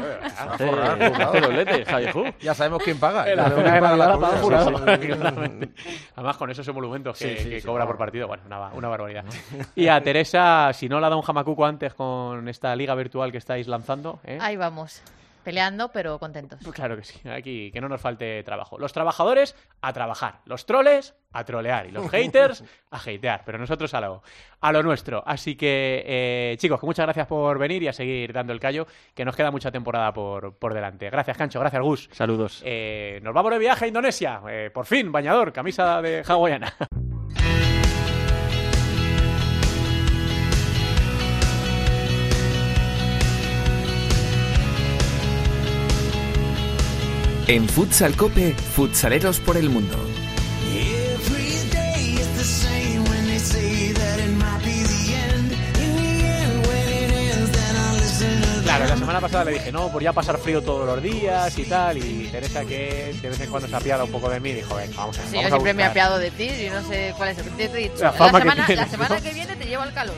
Ya sabemos quién paga. Quién la jurado. Además, con esos emolumentos que, Sí, sí, que sí, cobra claro. por partido, bueno, una, una barbaridad. Y a Teresa, si no la da un jamacuco antes con esta liga virtual que estáis lanzando, ¿eh? Ahí vamos, peleando, pero contentos. Pues claro que sí, aquí que no nos falte trabajo. Los trabajadores a trabajar, los troles a trolear y los haters a hatear, pero nosotros a lo, a lo nuestro. Así que, eh, chicos, que muchas gracias por venir y a seguir dando el callo, que nos queda mucha temporada por, por delante. Gracias, Cancho, gracias, Gus. Saludos. Eh, nos vamos de viaje a Indonesia. Eh, por fin, bañador, camisa de hawaiana. En Futsal Cope, futsaleros por el mundo. Claro, la semana pasada le dije, no, por ya pasar frío todos los días y tal. Y Teresa, que de vez en cuando se apiada un poco de mí, dijo, venga, vamos a Sí, vamos yo a siempre me he buscar". apiado de ti y no sé cuál es el que te he dicho. La semana, tienes, la semana ¿no? que viene te llevo al calor.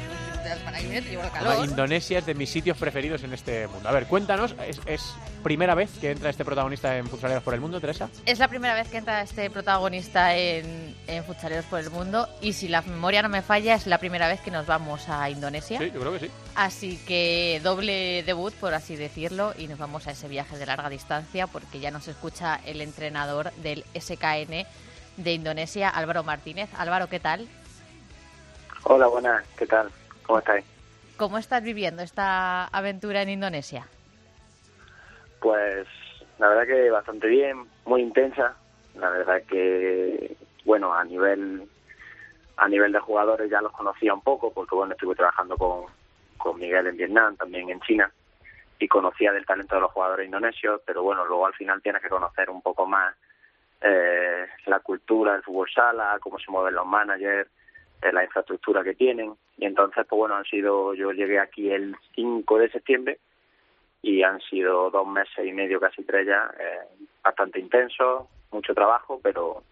Viene te llevo calor. Indonesia es de mis sitios preferidos en este mundo. A ver, cuéntanos, ¿es, es primera vez que entra este protagonista en Futsaleros por el Mundo, Teresa? Es la primera vez que entra este protagonista en, en Futsaleros por el Mundo y si la memoria no me falla es la primera vez que nos vamos a Indonesia. Sí, yo creo que sí. Así que doble debut, por así decirlo, y nos vamos a ese viaje de larga distancia porque ya nos escucha el entrenador del SKN de Indonesia, Álvaro Martínez. Álvaro, ¿qué tal? Hola, buenas, ¿qué tal? ¿Cómo estáis? ¿Cómo estás viviendo esta aventura en Indonesia? Pues la verdad que bastante bien, muy intensa. La verdad que, bueno, a nivel a nivel de jugadores ya los conocía un poco, porque bueno, estuve trabajando con, con Miguel en Vietnam, también en China, y conocía del talento de los jugadores indonesios, pero bueno, luego al final tienes que conocer un poco más eh, la cultura del fútbol sala, cómo se mueven los managers, eh, la infraestructura que tienen. Y entonces, pues bueno, han sido, yo llegué aquí el 5 de septiembre y han sido dos meses y medio, casi tres ya, eh, bastante intensos, mucho trabajo, pero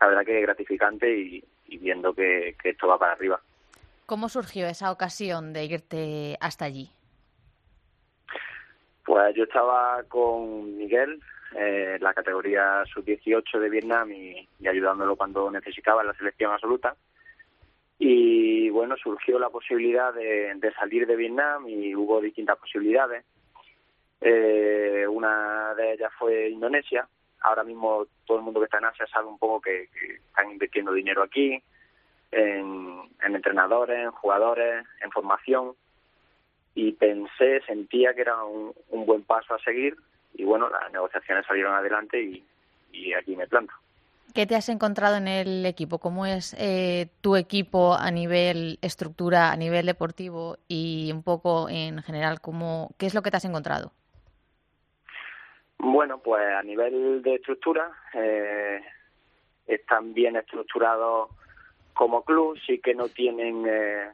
la verdad que gratificante y, y viendo que, que esto va para arriba. ¿Cómo surgió esa ocasión de irte hasta allí? Pues yo estaba con Miguel, eh, la categoría sub-18 de Vietnam y, ayudándolo cuando necesitaba en la selección absoluta. Y bueno, surgió la posibilidad de, salir de Vietnam y hubo distintas posibilidades. Eh, una de ellas fue Indonesia. Ahora mismo todo el mundo que está en Asia sabe un poco que, están invirtiendo dinero aquí, en, entrenadores, en jugadores, en formación. Y pensé, sentía que era un buen paso a seguir y bueno, las negociaciones salieron adelante y, aquí me planto. ¿Qué te has encontrado en el equipo? ¿Cómo es eh, tu equipo a nivel estructura, a nivel deportivo y un poco en general? ¿cómo, ¿Qué es lo que te has encontrado? Bueno, pues a nivel de estructura eh, están bien estructurados como club, sí que no tienen eh,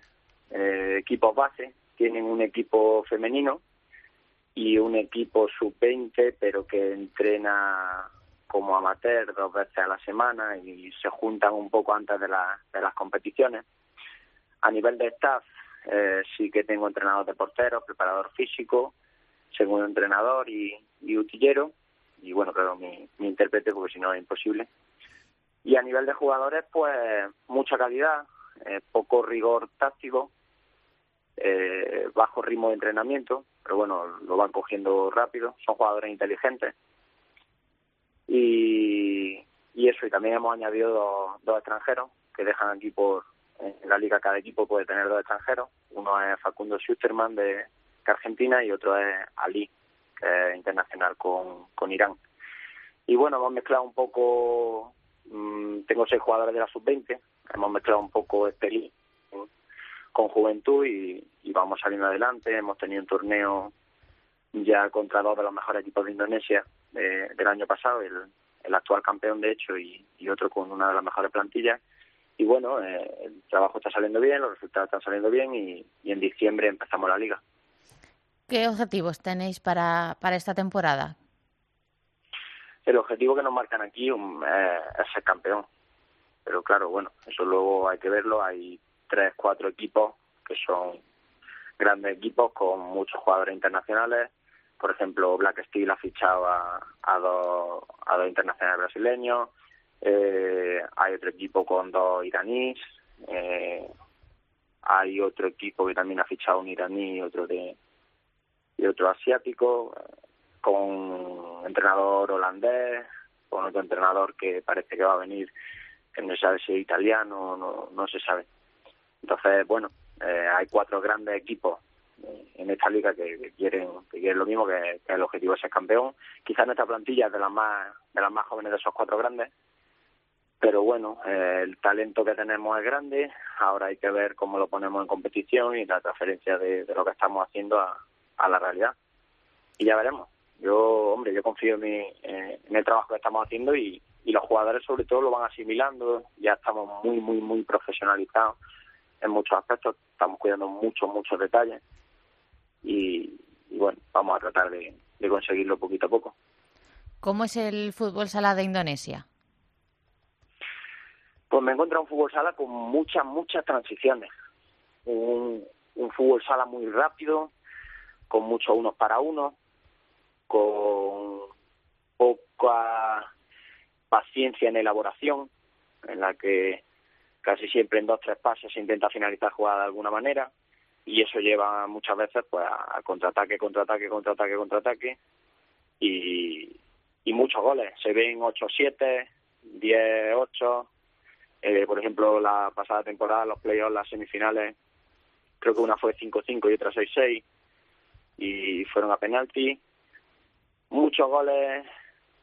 eh equipos base, tienen un equipo femenino y un equipo sub-20, pero que entrena como amateur dos veces a la semana y se juntan un poco antes de, de las competiciones. A nivel de staff, eh, sí que tengo entrenador de porteros, preparador físico, segundo entrenador y, utillero, y bueno, claro, mi, mi intérprete, porque si no es imposible. Y a nivel de jugadores, pues mucha calidad, eh, poco rigor táctico, eh, bajo ritmo de entrenamiento, pero bueno, lo van cogiendo rápido, son jugadores inteligentes. Y, y eso, y también hemos añadido dos, extranjeros que dejan aquí por, en la liga cada equipo puede tener dos extranjeros, uno es Facundo Schusterman de, Argentina y otro es Ali, que es internacional con, con Irán. Y bueno, hemos mezclado un poco, mm, tengo seis jugadores de la sub-20, hemos mezclado un poco este con juventud y, vamos saliendo adelante. Hemos tenido un torneo ya contra dos de los mejores equipos de Indonesia del año pasado, el, el actual campeón de hecho y, otro con una de las mejores plantillas. Y bueno, eh, el trabajo está saliendo bien, los resultados están saliendo bien y, en diciembre empezamos la liga. ¿Qué objetivos tenéis para, para esta temporada? El objetivo que nos marcan aquí eh, es ser campeón. Pero claro, bueno, eso luego hay que verlo. Hay tres, cuatro equipos que son grandes equipos con muchos jugadores internacionales. Por ejemplo, Black Steel ha fichado a, dos, a dos internacionales brasileños. Eh, hay otro equipo con dos iraníes. Eh, hay otro equipo que también ha fichado un iraní y otro de y otro asiático con entrenador holandés con otro entrenador que parece que va a venir que no sabe si es italiano no no se sabe entonces, bueno, eh, hay cuatro grandes equipos en esta liga que, quieren que quieren lo mismo que, el objetivo es ser campeón. Quizás nuestra plantilla es de las más de las más jóvenes de esos cuatro grandes pero bueno eh, el talento que tenemos es grande. Ahora hay que ver cómo lo ponemos en competición y la transferencia de, lo que estamos haciendo a, la realidad. Y ya veremos. Yo hombre yo confío en, mi, en el trabajo que estamos haciendo y, y los jugadores sobre todo lo van asimilando. Ya estamos muy muy muy profesionalizados en muchos aspectos, estamos cuidando muchos, muchos detalles y, bueno, vamos a tratar de, conseguirlo poquito a poco. ¿Cómo es el fútbol sala de Indonesia? Pues me encuentro un fútbol sala con muchas, muchas transiciones. Un, un fútbol sala muy rápido, con muchos unos para uno, con poca paciencia en elaboración, en la que casi siempre en dos tres pasos se intenta finalizar jugada de alguna manera y eso lleva muchas veces pues a contraataque, contraataque, contraataque, contraataque y, muchos goles. Se ven 8-7, 10-8. Eh, por ejemplo, la pasada temporada, los playoffs, las semifinales, creo que una fue 5-5 y otra 6-6 y fueron a penalti. Muchos goles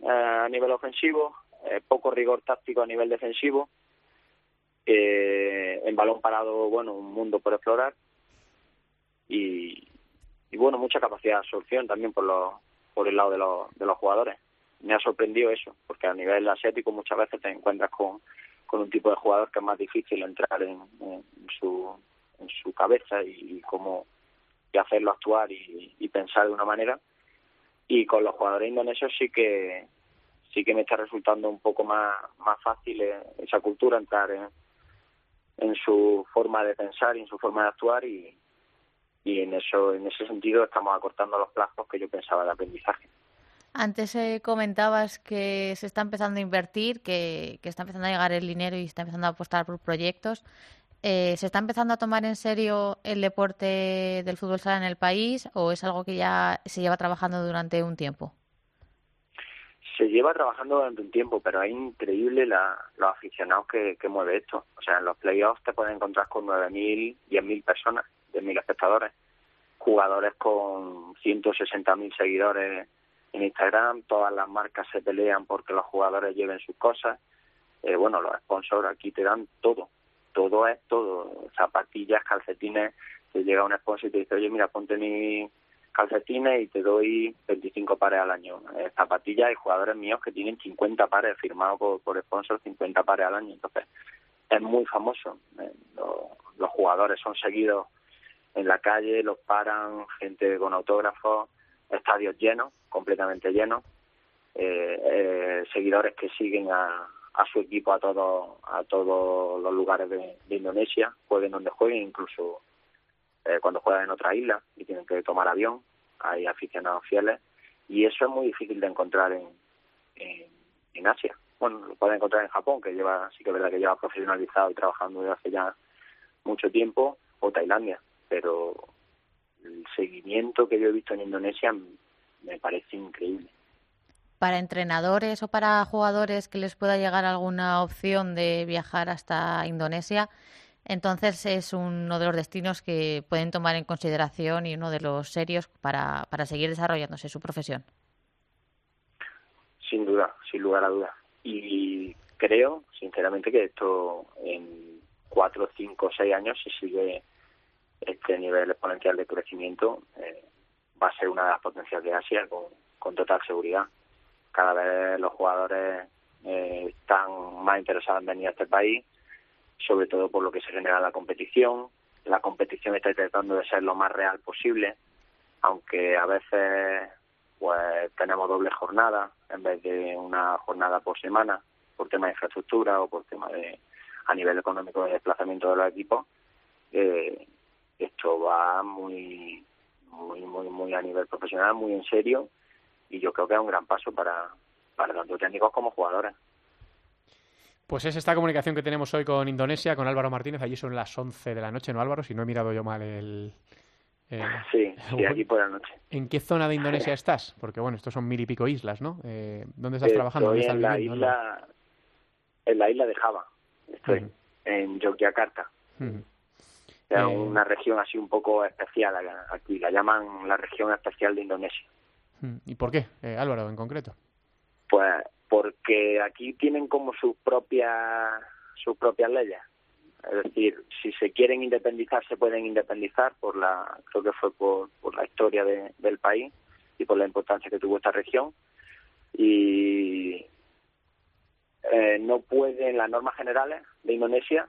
eh, a nivel ofensivo, eh, poco rigor táctico a nivel defensivo en balón parado, bueno, un mundo por explorar y, y bueno, mucha capacidad de absorción también por, los, por el lado de los, de los jugadores. Me ha sorprendido eso, porque a nivel asiático muchas veces te encuentras con, con un tipo de jugador que es más difícil entrar en, su, en su cabeza y, cómo y hacerlo actuar y, y pensar de una manera. Y con los jugadores indonesios sí que sí que me está resultando un poco más, más fácil eh, esa cultura entrar en, en su forma de pensar y en su forma de actuar y, y en eso en ese sentido estamos acortando los plazos que yo pensaba de aprendizaje. Antes eh, comentabas que se está empezando a invertir, que, que, está empezando a llegar el dinero y está empezando a apostar por proyectos. Eh, ¿Se está empezando a tomar en serio el deporte del fútbol sala en el país o es algo que ya se lleva trabajando durante un tiempo? Se lleva trabajando durante un tiempo, pero es increíble la, los aficionados que, que mueve esto. O sea, en los playoffs te puedes encontrar con 9.000, 10.000 personas, 10.000 espectadores, jugadores con 160.000 seguidores en Instagram, todas las marcas se pelean porque los jugadores lleven sus cosas. Eh, bueno, los sponsors aquí te dan todo, todo es todo, zapatillas, calcetines, te llega un sponsor y te dice, oye, mira, ponte mis calcetines y te doy 25 pares al año. Eh, zapatillas y jugadores míos que tienen 50 pares firmados por, por sponsors, 50 pares al año. Entonces, es muy famoso. Eh, los jugadores son seguidos en la calle, los paran, gente con autógrafos, estadios llenos, completamente llenos, eh, eh, seguidores que siguen a, a, su equipo a todos a todos los lugares de, Indonesia, jueguen donde jueguen, incluso eh, cuando juegan en otra isla y tienen que tomar avión, hay aficionados fieles y eso es muy difícil de encontrar en, en, Asia. Bueno, lo pueden encontrar en Japón, que lleva, sí que es verdad que lleva profesionalizado y trabajando desde hace ya mucho tiempo, o Tailandia, pero el seguimiento que yo he visto en Indonesia me parece increíble. Para entrenadores o para jugadores que les pueda llegar alguna opción de viajar hasta Indonesia, entonces es uno de los destinos que pueden tomar en consideración y uno de los serios para, para seguir desarrollándose su profesión. Sin duda, sin lugar a dudas. Y creo, sinceramente, que esto en cuatro, cinco, seis años, si sigue este nivel exponencial de crecimiento, eh, va a ser una de las potencias de Asia con, con total seguridad. Cada vez los jugadores eh, están más interesados en venir a este país, sobre todo por lo que se genera la competición. La competición está tratando de ser lo más real posible, aunque a veces pues tenemos doble jornada en vez de una jornada por semana, por tema de infraestructura o por tema de a nivel económico de desplazamiento de los equipos. Eh, esto va muy muy, muy, muy a nivel profesional, muy en serio, y yo creo que es un gran paso para, para tanto técnicos como jugadores. Pues es esta comunicación que tenemos hoy con Indonesia, con Álvaro Martínez. Allí son las 11 de la noche, ¿no, Álvaro? Si no he mirado yo mal el... sí, sí, aquí por la noche. ¿En qué zona de Indonesia estás? Porque, bueno, estos son mil y pico islas, ¿no? Eh, ¿Dónde estás trabajando? ¿Dónde en, la isla, en la isla de Java. Estoy en Yogyakarta. Es eh, una región así un poco especial aquí, la llaman la región especial de Indonesia. ¿Y por qué, eh, Álvaro, en concreto? Pues porque aquí tienen como sus propias sus propias leyes. Es decir, si se quieren independizar, se pueden independizar por la, creo que fue por, por la historia de, del país y por la importancia que tuvo esta región. Y eh, no pueden, las normas generales de Indonesia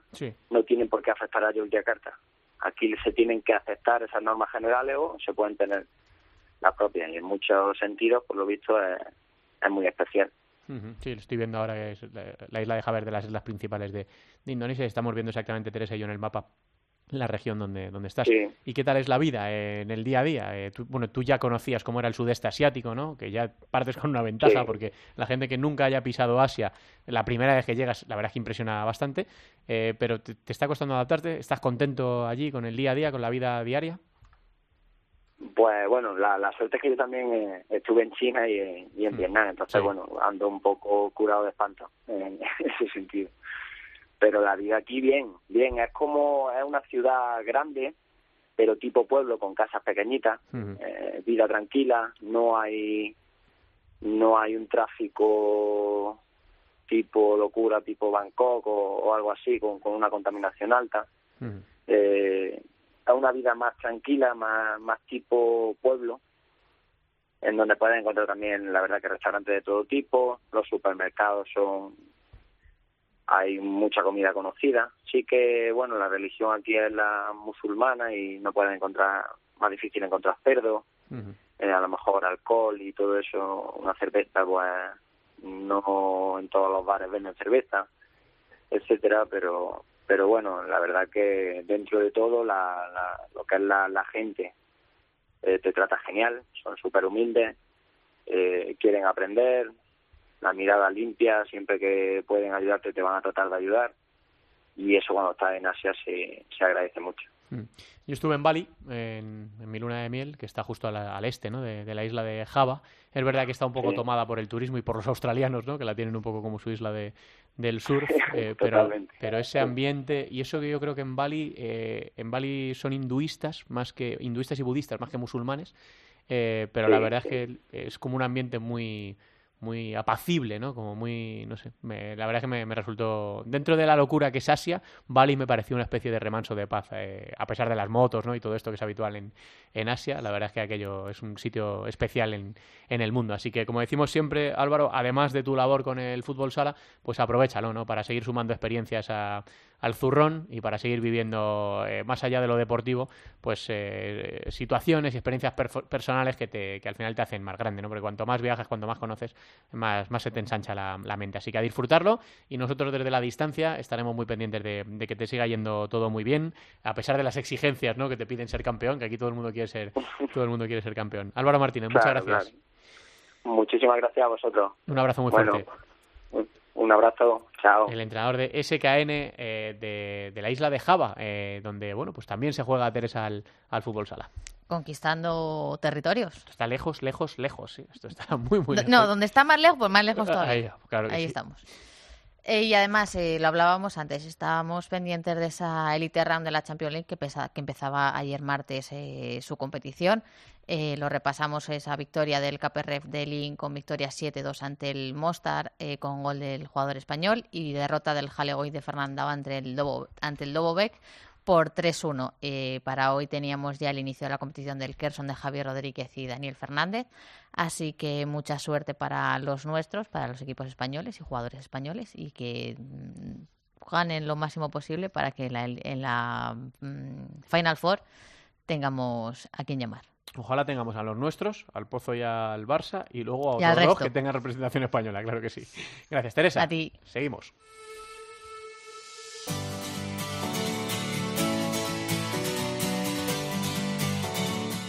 no tienen por qué afectar a Yogyakarta. Aquí se tienen que aceptar esas normas generales o se pueden tener las propias y en muchos sentidos, por lo visto, es, muy especial. Sí, lo estoy viendo ahora, que es la, isla de Javer de las islas principales de, de Indonesia. Estamos viendo exactamente, Teresa y yo, en el mapa la región donde, donde estás. ¿Y qué tal es la vida eh, en el día a día? Eh, tú, bueno, tú ya conocías cómo era el sudeste asiático, ¿no? Que ya partes con una ventaja, porque la gente que nunca haya pisado Asia, la primera vez que llegas, la verdad es que impresiona bastante, eh, pero te, está costando adaptarte? ¿Estás contento allí con el día a día, con la vida diaria? Pues bueno, la, la suerte es que yo también estuve en China y, en mm. Vietnam, entonces bueno, ando un poco curado de espanto en ese sentido pero la vida aquí bien, bien, es como, es una ciudad grande, pero tipo pueblo con casas pequeñitas, eh, vida tranquila, no hay, no hay un tráfico tipo locura, tipo Bangkok o, algo así, con, con, una contaminación alta. eh, es una vida más tranquila, más, más tipo pueblo, en donde pueden encontrar también, la verdad, que restaurantes de todo tipo, los supermercados son hay mucha comida conocida. Sí que, bueno, la religión aquí es la musulmana y no pueden encontrar, más difícil encontrar cerdo, eh, a lo mejor alcohol y todo eso, una cerveza, pues no en todos los bares venden cerveza, etcétera, pero pero bueno, la verdad que dentro de todo la, la, lo que es la, la gente eh, te trata genial, son súper humildes, eh, quieren aprender, la mirada limpia, siempre que pueden ayudarte te van a tratar de ayudar y eso cuando estás en Asia se, se agradece mucho. Mm. Yo estuve en Bali, en, mi luna de miel, que está justo al, este ¿no? de, la isla de Java. Es verdad que está un poco tomada por el turismo y por los australianos, ¿no? que la tienen un poco como su isla de, del sur. Eh, pero, pero ese ambiente, y eso que yo creo que en Bali, eh, en Bali son hinduistas, más que hinduistas y budistas, más que musulmanes. Eh, pero la verdad es que es como un ambiente muy muy apacible, ¿no? Como muy, no sé, la verdad es que me, resultó, dentro de la locura que es Asia, Bali me pareció una especie de remanso de paz, eh, a pesar de las motos, ¿no? Y todo esto que es habitual en, en Asia, la verdad es que aquello es un sitio especial en, en, el mundo. Así que, como decimos siempre, Álvaro, además de tu labor con el fútbol sala, pues aprovechalo, ¿no? Para seguir sumando experiencias a, al zurrón y para seguir viviendo eh, más allá de lo deportivo, pues eh, situaciones y experiencias personales que, te, que al final te hacen más grande, ¿no? Porque cuanto más viajas, cuanto más conoces, más, más se te ensancha la, mente. Así que a disfrutarlo y nosotros desde la distancia estaremos muy pendientes de, que te siga yendo todo muy bien, a pesar de las exigencias, ¿no? Que te piden ser campeón, que aquí todo el mundo quiere ser, todo el mundo quiere ser campeón. Álvaro Martínez, muchas gracias. Muchísimas gracias a vosotros. Un abrazo muy fuerte. Un abrazo, chao. El entrenador de SKN eh, de, la isla de Java, eh, donde bueno, pues también se juega Teresa al, al fútbol sala. Conquistando territorios. está lejos, lejos, lejos. Sí. Esto está muy, muy lejos. No, donde está más lejos, pues más lejos todavía. Ahí, claro Ahí estamos. Eh, y además, lo hablábamos antes, estábamos pendientes de esa Elite Round de la Champions League que, que empezaba ayer martes su competición. Eh, lo repasamos esa victoria del Caperref de Lin con victoria 7-2 ante el Mostar eh, con gol del jugador español y derrota del Jalegoy de Fernanda ante el Dobo, ante el por 3-1. Eh, para hoy teníamos ya el inicio de la competición del Kerson de Javier Rodríguez y Daniel Fernández. Así que mucha suerte para los nuestros, para los equipos españoles y jugadores españoles y que mm, ganen lo máximo posible para que en la mm, Final Four tengamos a quien llamar. Ojalá tengamos a los nuestros, al Pozo y al Barça, y luego a otros dos que tengan representación española, claro que sí. Gracias, Teresa. A ti. Seguimos.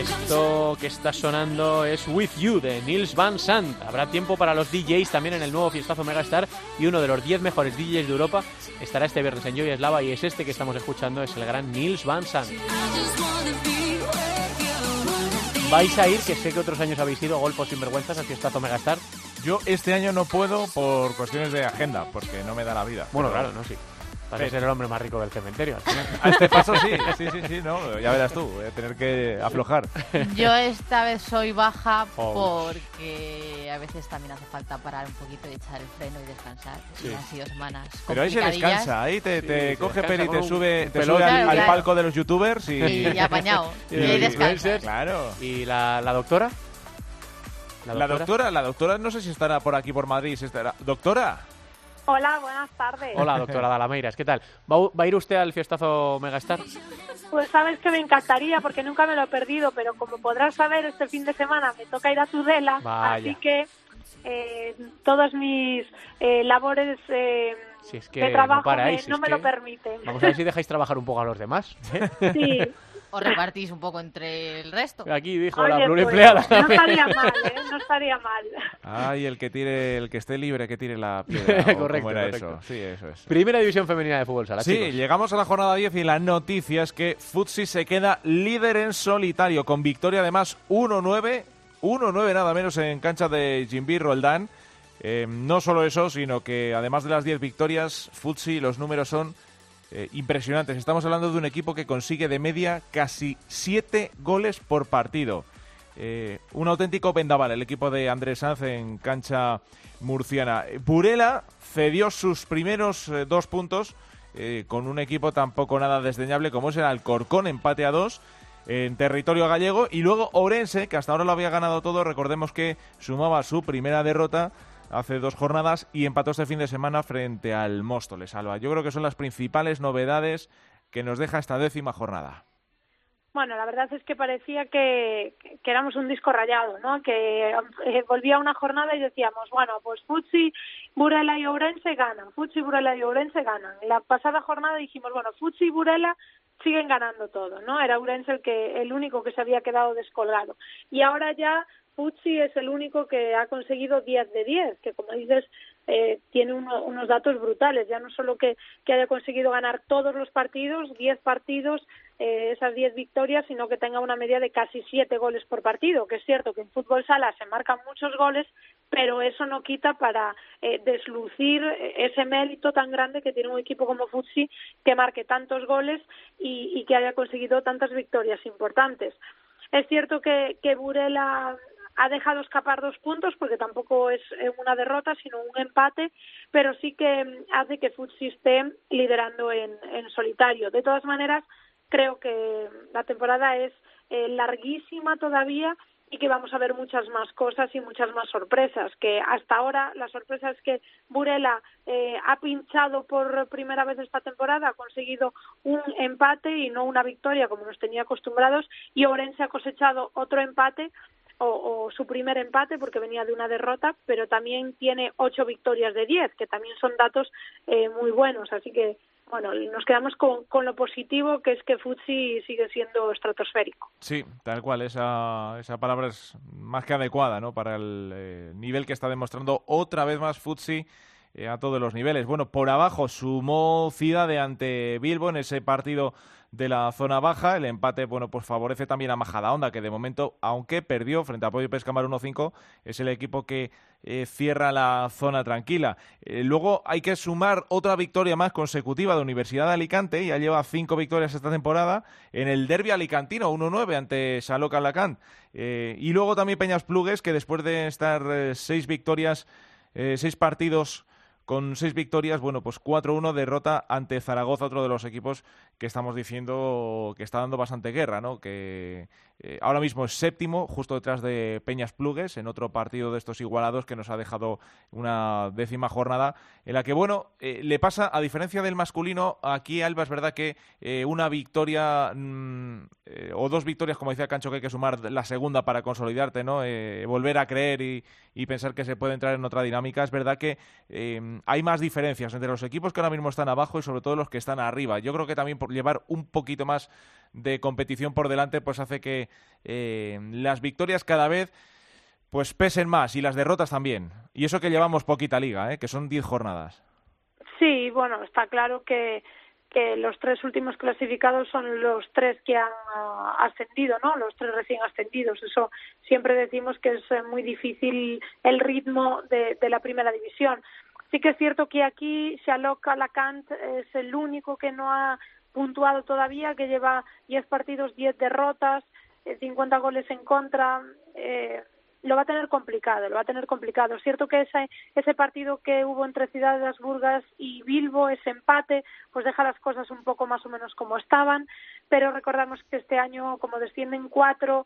Esto que está sonando es With You de Nils Van Sant. Habrá tiempo para los DJs también en el nuevo fiestazo Megastar y uno de los 10 mejores DJs de Europa estará este viernes en Joy Eslava y es este que estamos escuchando, es el gran Nils Van Sant vais a ir, que sé que otros años habéis ido, golpos sin vergüenzas, al fiestazo Megastar. Yo este año no puedo por cuestiones de agenda, porque no me da la vida. Bueno, claro, no, sí. Para ser el hombre más rico del cementerio. A este paso sí, sí, sí, sí, no, ya verás tú, voy a tener que aflojar. Yo esta vez soy baja oh. porque a veces también hace falta parar un poquito y echar el freno y descansar. Sí. han sido semanas Pero ahí se descansa, ahí te, te coge peli y te sube, te sube al, palco de los youtubers y... Y apañado, y, ahí descansa. Claro. ¿Y la, la doctora? ¿La doctora? la doctora, no sé si estará por aquí por Madrid, si estará. ¿Doctora? Hola, buenas tardes. Hola, doctora Dalameiras, ¿qué tal? ¿Va, a ir usted al fiestazo Megastar? Pues sabes que me encantaría porque nunca me lo he perdido, pero como podrás saber, este fin de semana me toca ir a Tudela, así que eh, todos mis eh, labores eh, de trabajo no, me lo permiten. Vamos a ver si dejáis trabajar un poco a los demás. Sí. ¿O repartís un poco entre el resto? Aquí dijo la pluriempleada. Pues, no estaría mal, ¿eh? No estaría mal. Ay, el que tire, el que esté libre, que tire la piedra. correcto, Eso? Sí, eso es. Primera división femenina de fútbol sala, Sí, llegamos a la jornada 10 y la noticia es que Futsi se queda líder en solitario, con victoria además 1-9, 1-9 nada menos en cancha de Jimby Roldán. Eh, no solo eso, sino que además de las 10 victorias, Futsi, los números son eh, impresionantes. Estamos hablando de un equipo que consigue de media casi siete goles por partido. Eh, un auténtico vendaval el equipo de Andrés Sanz en cancha murciana. Burela cedió sus primeros eh, dos puntos con un equipo tampoco nada desdeñable como es el Alcorcón, empate a dos. en territorio gallego. Y luego Orense, que hasta ahora lo había ganado todo, recordemos que sumaba su primera derrota hace dos jornadas y empató este fin de semana frente al Móstoles, Alba. Yo creo que son las principales novedades que nos deja esta décima jornada. Bueno, la verdad es que parecía que, éramos un disco rayado, ¿no? Que eh, volvía una jornada y decíamos, bueno, pues Futsi, Burela y Ourense ganan, Futsi, Burela y Ourense ganan. La pasada jornada dijimos, bueno, Futsi y Burela siguen ganando todo, ¿no? Era Ourense el que el único que se había quedado descolgado. Y ahora ya Futsi es el único que ha conseguido 10 de 10, que como dices eh, tiene uno- unos datos brutales, ya no solo que, que haya conseguido ganar todos los partidos, 10 partidos, eh, esas 10 victorias, sino que tenga una media de casi 7 goles por partido, que es cierto que en fútbol sala se marcan muchos goles, pero eso no quita para eh, deslucir eh, ese mérito tan grande que tiene un equipo como Futsi que marque tantos goles y, y que haya conseguido tantas victorias importantes. Es cierto que, que Burela ha dejado escapar dos puntos porque tampoco es eh, una derrota sino un empate, pero sí que mm, hace que Futsi esté liderando en, en solitario. De todas maneras, creo que la temporada es eh, larguísima todavía y que vamos a ver muchas más cosas y muchas más sorpresas. Que hasta ahora la sorpresa es que Burela eh, ha pinchado por primera vez esta temporada, ha conseguido un empate y no una victoria como nos tenía acostumbrados, y Orense ha cosechado otro empate o, o su primer empate porque venía de una derrota, pero también tiene ocho victorias de diez, que también son datos eh, muy buenos. Así que, bueno, nos quedamos con, con lo positivo, que es que Futsi sigue siendo estratosférico. Sí, tal cual, esa, esa palabra es más que adecuada ¿no? para el eh, nivel que está demostrando otra vez más Futsi eh, a todos los niveles. Bueno, por abajo sumó Ciudad ante Bilbo en ese partido de la zona baja. El empate, bueno, pues favorece también a Majadahonda, que de momento, aunque perdió frente a Pollo Pescamar 1-5, es el equipo que eh, cierra la zona tranquila. Eh, luego hay que sumar otra victoria más consecutiva de Universidad de Alicante, ya lleva cinco victorias esta temporada, en el derby alicantino 1-9 ante Saloc Alacant. Eh, y luego también Peñas Plugues, que después de estar seis victorias, seis partidos con seis victorias, bueno, pues 4-1 derrota ante Zaragoza, otro de los equipos que estamos diciendo que está dando bastante guerra, ¿no? Que eh, ahora mismo es séptimo, justo detrás de Peñas Plugues, en otro partido de estos igualados que nos ha dejado una décima jornada, en la que, bueno, eh, le pasa, a diferencia del masculino, aquí Alba es verdad que eh, una victoria mm, o dos victorias, como decía Cancho, que hay que sumar la segunda para consolidarte, ¿no? Volver a creer y, y pensar que se puede entrar en otra dinámica. Es verdad que eh, hay más diferencias entre los equipos que ahora mismo están abajo y sobre todo los que están arriba. Yo creo que también por llevar un poquito más de competición por delante, pues hace que eh, las victorias cada vez pues pesen más y las derrotas también. Y eso que llevamos poquita liga, ¿eh? que son 10 jornadas. Sí, bueno, está claro que, los tres últimos clasificados son los tres que han ascendido, ¿no? Los tres recién ascendidos. Eso siempre decimos que es muy difícil el ritmo de la primera división. Sí que es cierto que aquí Shalok Alacant es el único que no ha puntuado todavía, que lleva 10 partidos, 10 derrotas, eh, 50 goles en contra. Eh, lo va a tener complicado, lo va a tener complicado. Es cierto que ese, ese partido que hubo entre Ciudad de las Burgas y Bilbo, ese empate, pues deja las cosas un poco más o menos como estaban, pero recordamos que este año, como descienden cuatro,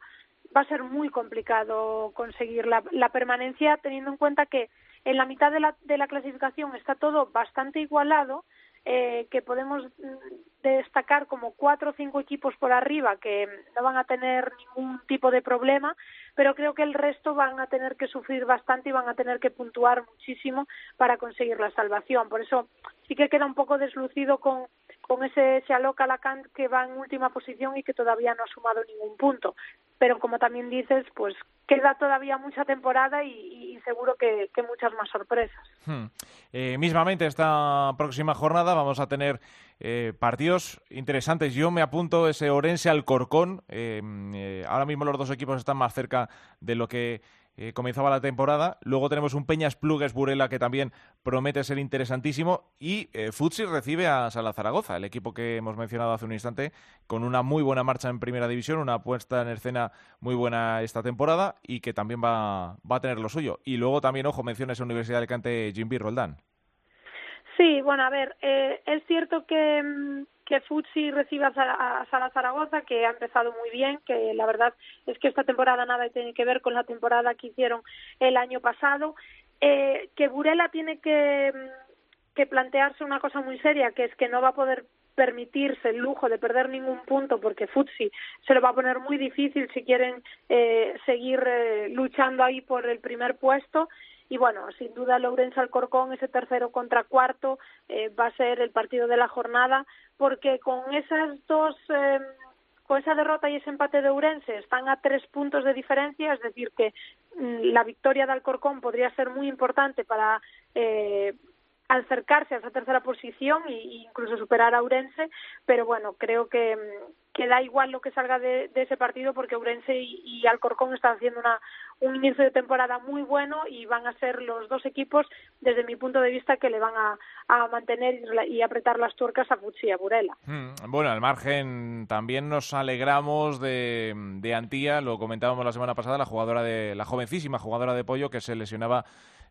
va a ser muy complicado conseguir la, la permanencia, teniendo en cuenta que en la mitad de la, de la clasificación está todo bastante igualado, eh, que podemos mm, destacar como cuatro o cinco equipos por arriba que no van a tener ningún tipo de problema, pero creo que el resto van a tener que sufrir bastante y van a tener que puntuar muchísimo para conseguir la salvación. Por eso sí que queda un poco deslucido con, con ese Shalok Alacant que va en última posición y que todavía no ha sumado ningún punto. Pero como también dices, pues queda todavía mucha temporada y, y seguro que, que muchas más sorpresas. Hmm. Eh, mismamente esta próxima jornada vamos a tener eh, partidos interesantes. Yo me apunto ese Orense Alcorcón. Eh, eh, ahora mismo los dos equipos están más cerca de lo que eh, comenzaba la temporada. Luego tenemos un Peñas Plugues Burela que también promete ser interesantísimo. Y eh, Futsi recibe a Sala Zaragoza, el equipo que hemos mencionado hace un instante, con una muy buena marcha en primera división, una puesta en escena muy buena esta temporada y que también va, va a tener lo suyo. Y luego también, ojo, menciones a Universidad de Alicante Jimby Roldán. Sí, bueno, a ver, eh, es cierto que, mm, que Futsi reciba a Sa- a Sala Zaragoza, que ha empezado muy bien, que la verdad es que esta temporada nada tiene que ver con la temporada que hicieron el año pasado, eh, que Burela tiene que, que plantearse una cosa muy seria, que es que no va a poder permitirse el lujo de perder ningún punto porque Futsi se lo va a poner muy difícil si quieren eh, seguir eh, luchando ahí por el primer puesto y bueno, sin duda Lourenço Alcorcón, ese tercero contra cuarto, eh, va a ser el partido de la jornada, porque con esas dos, eh, con esa derrota y ese empate de Ourense están a tres puntos de diferencia, es decir, que mm, la victoria de Alcorcón podría ser muy importante para eh, acercarse a esa tercera posición e incluso superar a Ourense, pero bueno, creo que, da igual lo que salga de, de ese partido porque Ourense y, Alcorcón están haciendo una, un inicio de temporada muy bueno y van a ser los dos equipos, desde mi punto de vista, que le van a, a mantener y apretar las tuercas a Futsi y a Burela. Hmm, Bueno, al margen también nos alegramos de, de Antía, lo comentábamos la semana pasada, la jugadora de la jovencísima jugadora de pollo que se lesionaba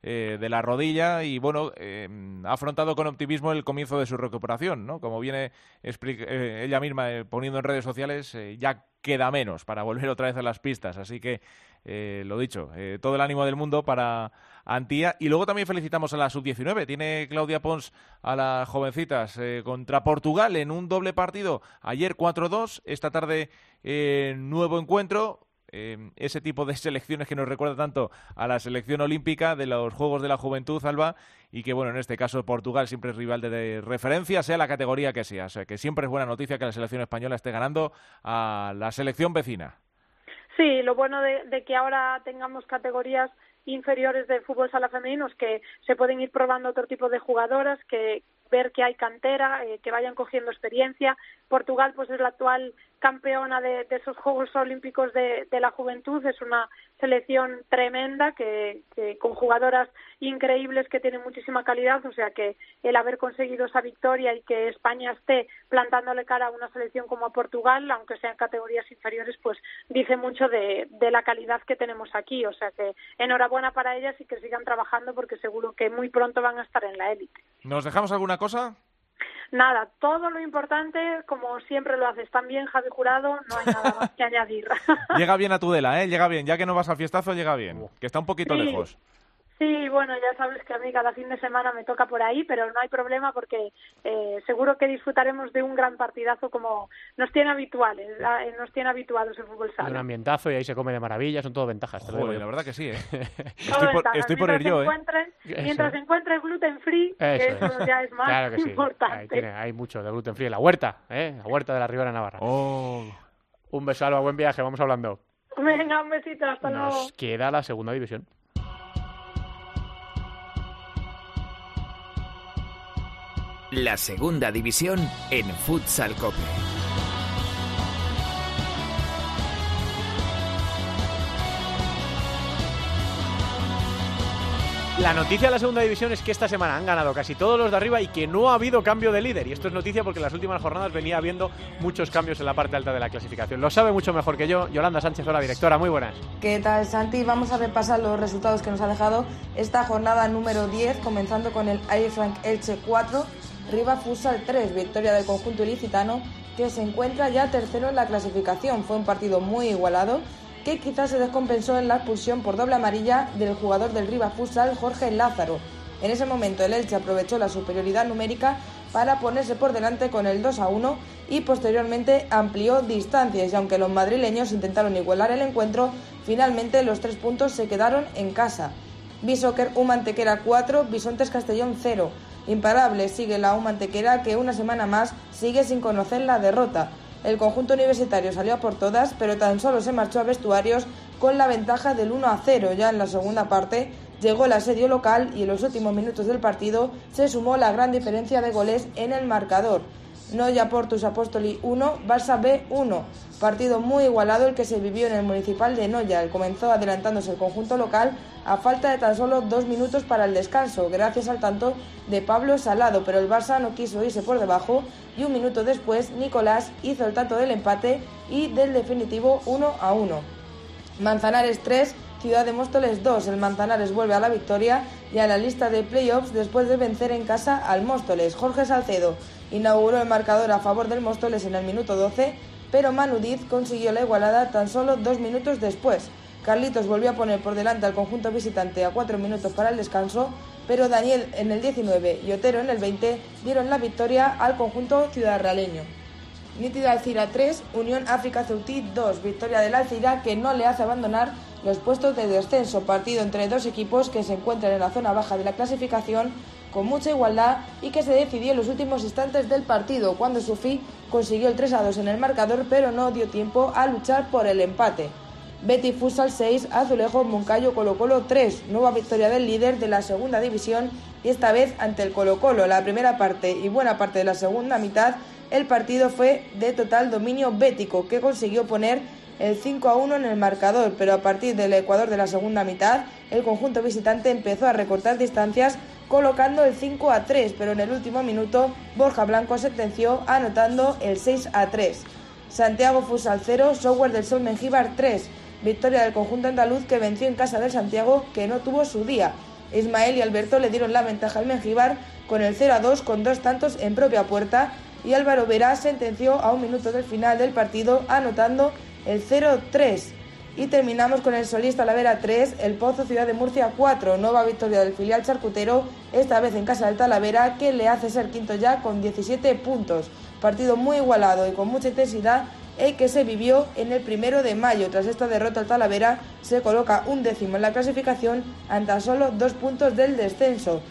eh, de la rodilla y bueno, eh, ha afrontado con optimismo el comienzo de su recuperación, ¿no? Como viene expli- eh, ella misma eh, poniendo en redes sociales, eh, ya queda menos para volver otra vez a las pistas, así que eh, lo dicho, eh, todo el ánimo del mundo para Antía. Y luego también felicitamos a la sub-19, tiene Claudia Pons a las jovencitas eh, contra Portugal en un doble partido, ayer 4-2, esta tarde eh, nuevo encuentro, eh, ese tipo de selecciones que nos recuerda tanto a la selección olímpica de los Juegos de la Juventud, Alba, y que, bueno, en este caso Portugal siempre es rival de, referencia, sea la categoría que sea. O sea, que siempre es buena noticia que la selección española esté ganando a la selección vecina. Sí, lo bueno de, que ahora tengamos categorías inferiores de fútbol sala femenino es que se pueden ir probando otro tipo de jugadoras, que ver que hay cantera, eh, que vayan cogiendo experiencia. Portugal pues es la actual campeona de, de esos Juegos Olímpicos de, de la Juventud, es una selección tremenda que, que con jugadoras increíbles que tienen muchísima calidad, o sea que el haber conseguido esa victoria y que España esté plantándole cara a una selección como a Portugal, aunque sean categorías inferiores, pues dice mucho de, de la calidad que tenemos aquí, o sea que enhorabuena para ellas y que sigan trabajando porque seguro que muy pronto van a estar en la élite. ¿Nos dejamos alguna cosa? Nada, todo lo importante, como siempre lo haces tan bien, Javi Jurado, no hay nada más que añadir. Llega bien a Tudela, ¿eh? Llega bien. Ya que no vas al fiestazo, llega bien. Que está un poquito Sí. lejos. Sí, bueno, ya sabes que a mí cada fin de semana me toca por ahí, pero no hay problema porque eh, seguro que disfrutaremos de un gran partidazo como nos tiene habituales, ah, eh, nos tiene habituados el fútbol Hay un sala. ambientazo y ahí se come de maravilla, son todo ventajas. Te lo digo Joder, yo. la verdad que sí, ¿eh? Estoy por, ventajas. estoy por ir mientras yo, ¿eh? encuentres, mientras es. encuentres gluten free, que Eso eso es. ya es más Claro que sí. importante. Ahí tiene- hay mucho de gluten free. La huerta, ¿eh? La huerta de la Ribera Navarra. Oh. Un beso, Alba, buen viaje, vamos hablando. Venga, un besito, hasta luego. Nos queda la segunda división. La segunda división en Futsal Cope. La noticia de la segunda división es que esta semana han ganado casi todos los de arriba y que no ha habido cambio de líder. Y esto es noticia porque en las últimas jornadas venía habiendo muchos cambios en la parte alta de la clasificación. Lo sabe mucho mejor que yo Yolanda Sánchez, hola directora, muy buenas. ¿Qué tal, Santi? Vamos a repasar los resultados que nos ha dejado esta jornada número 10, comenzando con el Air Frank Elche 4, Riva Futsal 3, victoria del conjunto ilicitano, que se encuentra ya tercero en la clasificación. Fue un partido muy igualado, que quizás se descompensó en la expulsión por doble amarilla del jugador del Riva Futsal, Jorge Lázaro. En ese momento el Elche aprovechó la superioridad numérica para ponerse por delante con el 2 a 1 y posteriormente amplió distancias y aunque los madrileños intentaron igualar el encuentro, finalmente los tres puntos se quedaron en casa. Bishoker Humantequera 4, Bisontes Castellón 0. Imparable sigue la Humantequera que una semana más sigue sin conocer la derrota. El conjunto universitario salió a por todas, pero tan solo se marchó a vestuarios con la ventaja del 1 a 0. Ya en la segunda parte llegó el asedio local y en los últimos minutos del partido se sumó la gran diferencia de goles en el marcador. Noya Portus Apóstoli 1, Barça B 1. Partido muy igualado el que se vivió en el municipal de Noya. Comenzó adelantándose el conjunto local a falta de tan solo dos minutos para el descanso, gracias al tanto de Pablo Salado, pero el Barça no quiso irse por debajo y un minuto después Nicolás hizo el tanto del empate y del definitivo 1 a 1. Manzanares 3, Ciudad de Móstoles 2. El Manzanares vuelve a la victoria y a la lista de playoffs después de vencer en casa al Móstoles. Jorge Salcedo inauguró el marcador a favor del Móstoles en el minuto 12, pero Manu Diz consiguió la igualada tan solo dos minutos después. Carlitos volvió a poner por delante al conjunto visitante a cuatro minutos para el descanso, pero Daniel en el 19 y Otero en el 20 dieron la victoria al conjunto ciudadraleño. Nítida Alcira 3, Unión África Ceutí 2, victoria del Alcira que no le hace abandonar los puestos de descenso, partido entre dos equipos que se encuentran en la zona baja de la clasificación con mucha igualdad y que se decidió en los últimos instantes del partido, cuando Sufi consiguió el 3 a 2 en el marcador, pero no dio tiempo a luchar por el empate. Betty Futsal 6, Azulejo Moncayo Colo Colo 3, nueva victoria del líder de la segunda división y esta vez ante el Colo Colo. La primera parte y buena parte de la segunda mitad, el partido fue de total dominio bético, que consiguió poner el 5 a 1 en el marcador, pero a partir del Ecuador de la segunda mitad, el conjunto visitante empezó a recortar distancias colocando el 5 a 3, pero en el último minuto Borja Blanco sentenció anotando el 6 a 3. Santiago Fusal 0, Software del Sol Mengíbar 3, victoria del conjunto andaluz que venció en casa del Santiago que no tuvo su día. Ismael y Alberto le dieron la ventaja al Mengíbar con el 0 a 2 con dos tantos en propia puerta y Álvaro Verá sentenció a un minuto del final del partido anotando el 0-3. Y terminamos con el Solista Lavera 3, el Pozo Ciudad de Murcia 4, nueva victoria del filial charcutero, esta vez en casa del Talavera, que le hace ser quinto ya con 17 puntos. Partido muy igualado y con mucha intensidad, el que se vivió en el primero de mayo. Tras esta derrota, el Talavera se coloca un décimo en la clasificación ante solo dos puntos del descenso.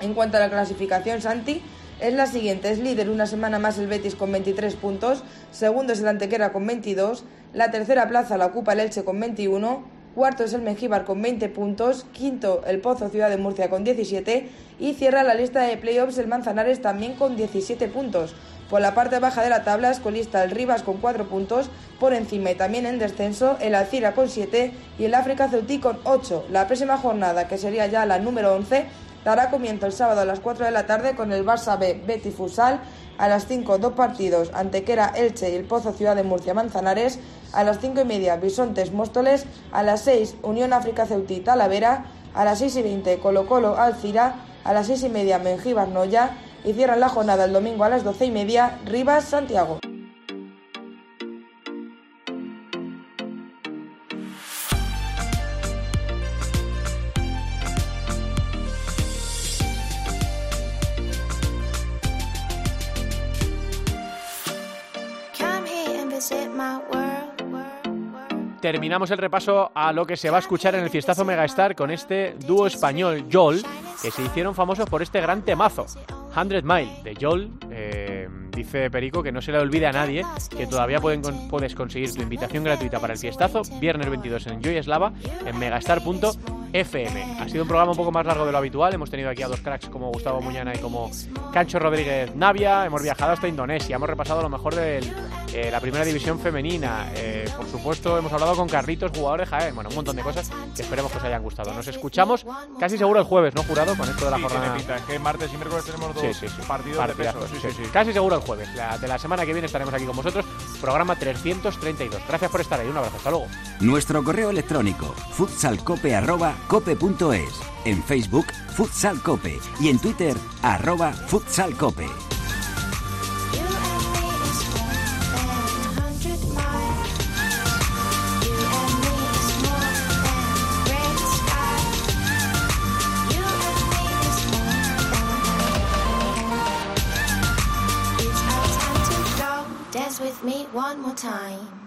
En cuanto a la clasificación, Santi es la siguiente. Es líder una semana más el Betis con 23 puntos. Segundo es el Antequera con 22. La tercera plaza la ocupa el Elche con 21. Cuarto es el Mengíbar con 20 puntos. Quinto el Pozo Ciudad de Murcia con 17. Y cierra la lista de playoffs el Manzanares también con 17 puntos. Por la parte baja de la tabla, escolista el Rivas con 4 puntos, por encima y también en descenso, el Alcira con 7 y el África Ceutí con 8. La próxima jornada, que sería ya la número 11, dará comienzo el sábado a las 4 de la tarde con el Barça B Betty Fusal, a las 5 dos partidos Antequera Elche y el Pozo Ciudad de Murcia Manzanares, a las 5 y media Bisontes Móstoles, a las 6 Unión África Ceutí Talavera, a las 6 y 20 Colo Colo Alcira, a las 6 y media Mengíbar Noya, y cierran la jornada el domingo a las doce y media Rivas Santiago. Terminamos el repaso a lo que se va a escuchar en el fiestazo Megastar con este dúo español, Jol, que se hicieron famosos por este gran temazo. 100 Mile de Jol. eh, dice Perico que no se le olvide a nadie que todavía pueden puedes conseguir tu invitación gratuita para el fiestazo viernes 22 en Joy Eslava en megastar.fm. Ha sido un programa un poco más largo de lo habitual. Hemos tenido aquí a dos cracks como Gustavo Muñana y como Cancho Rodríguez Navia. Hemos viajado hasta Indonesia. Hemos repasado lo mejor de la primera división femenina. Eh, por supuesto, hemos hablado con Carlitos, jugador de Jaén. Bueno, un montón de cosas que esperemos que os hayan gustado. Nos escuchamos casi seguro el jueves, ¿no, jurado? Con esto de la Sí, jornada. tiene pinta. Es que martes y miércoles tenemos dos Sí, sí, sí. partidos Partidazos, de peso. sí, sí, sí. Casi seguro el jueves. La- de la semana que viene estaremos aquí con vosotros. Programa 332. Gracias por estar ahí. Un abrazo. Hasta luego. Nuestro correo electrónico futsalcope@cope.es, en Facebook futsalcope y en Twitter arroba futsalcope. Me one more time.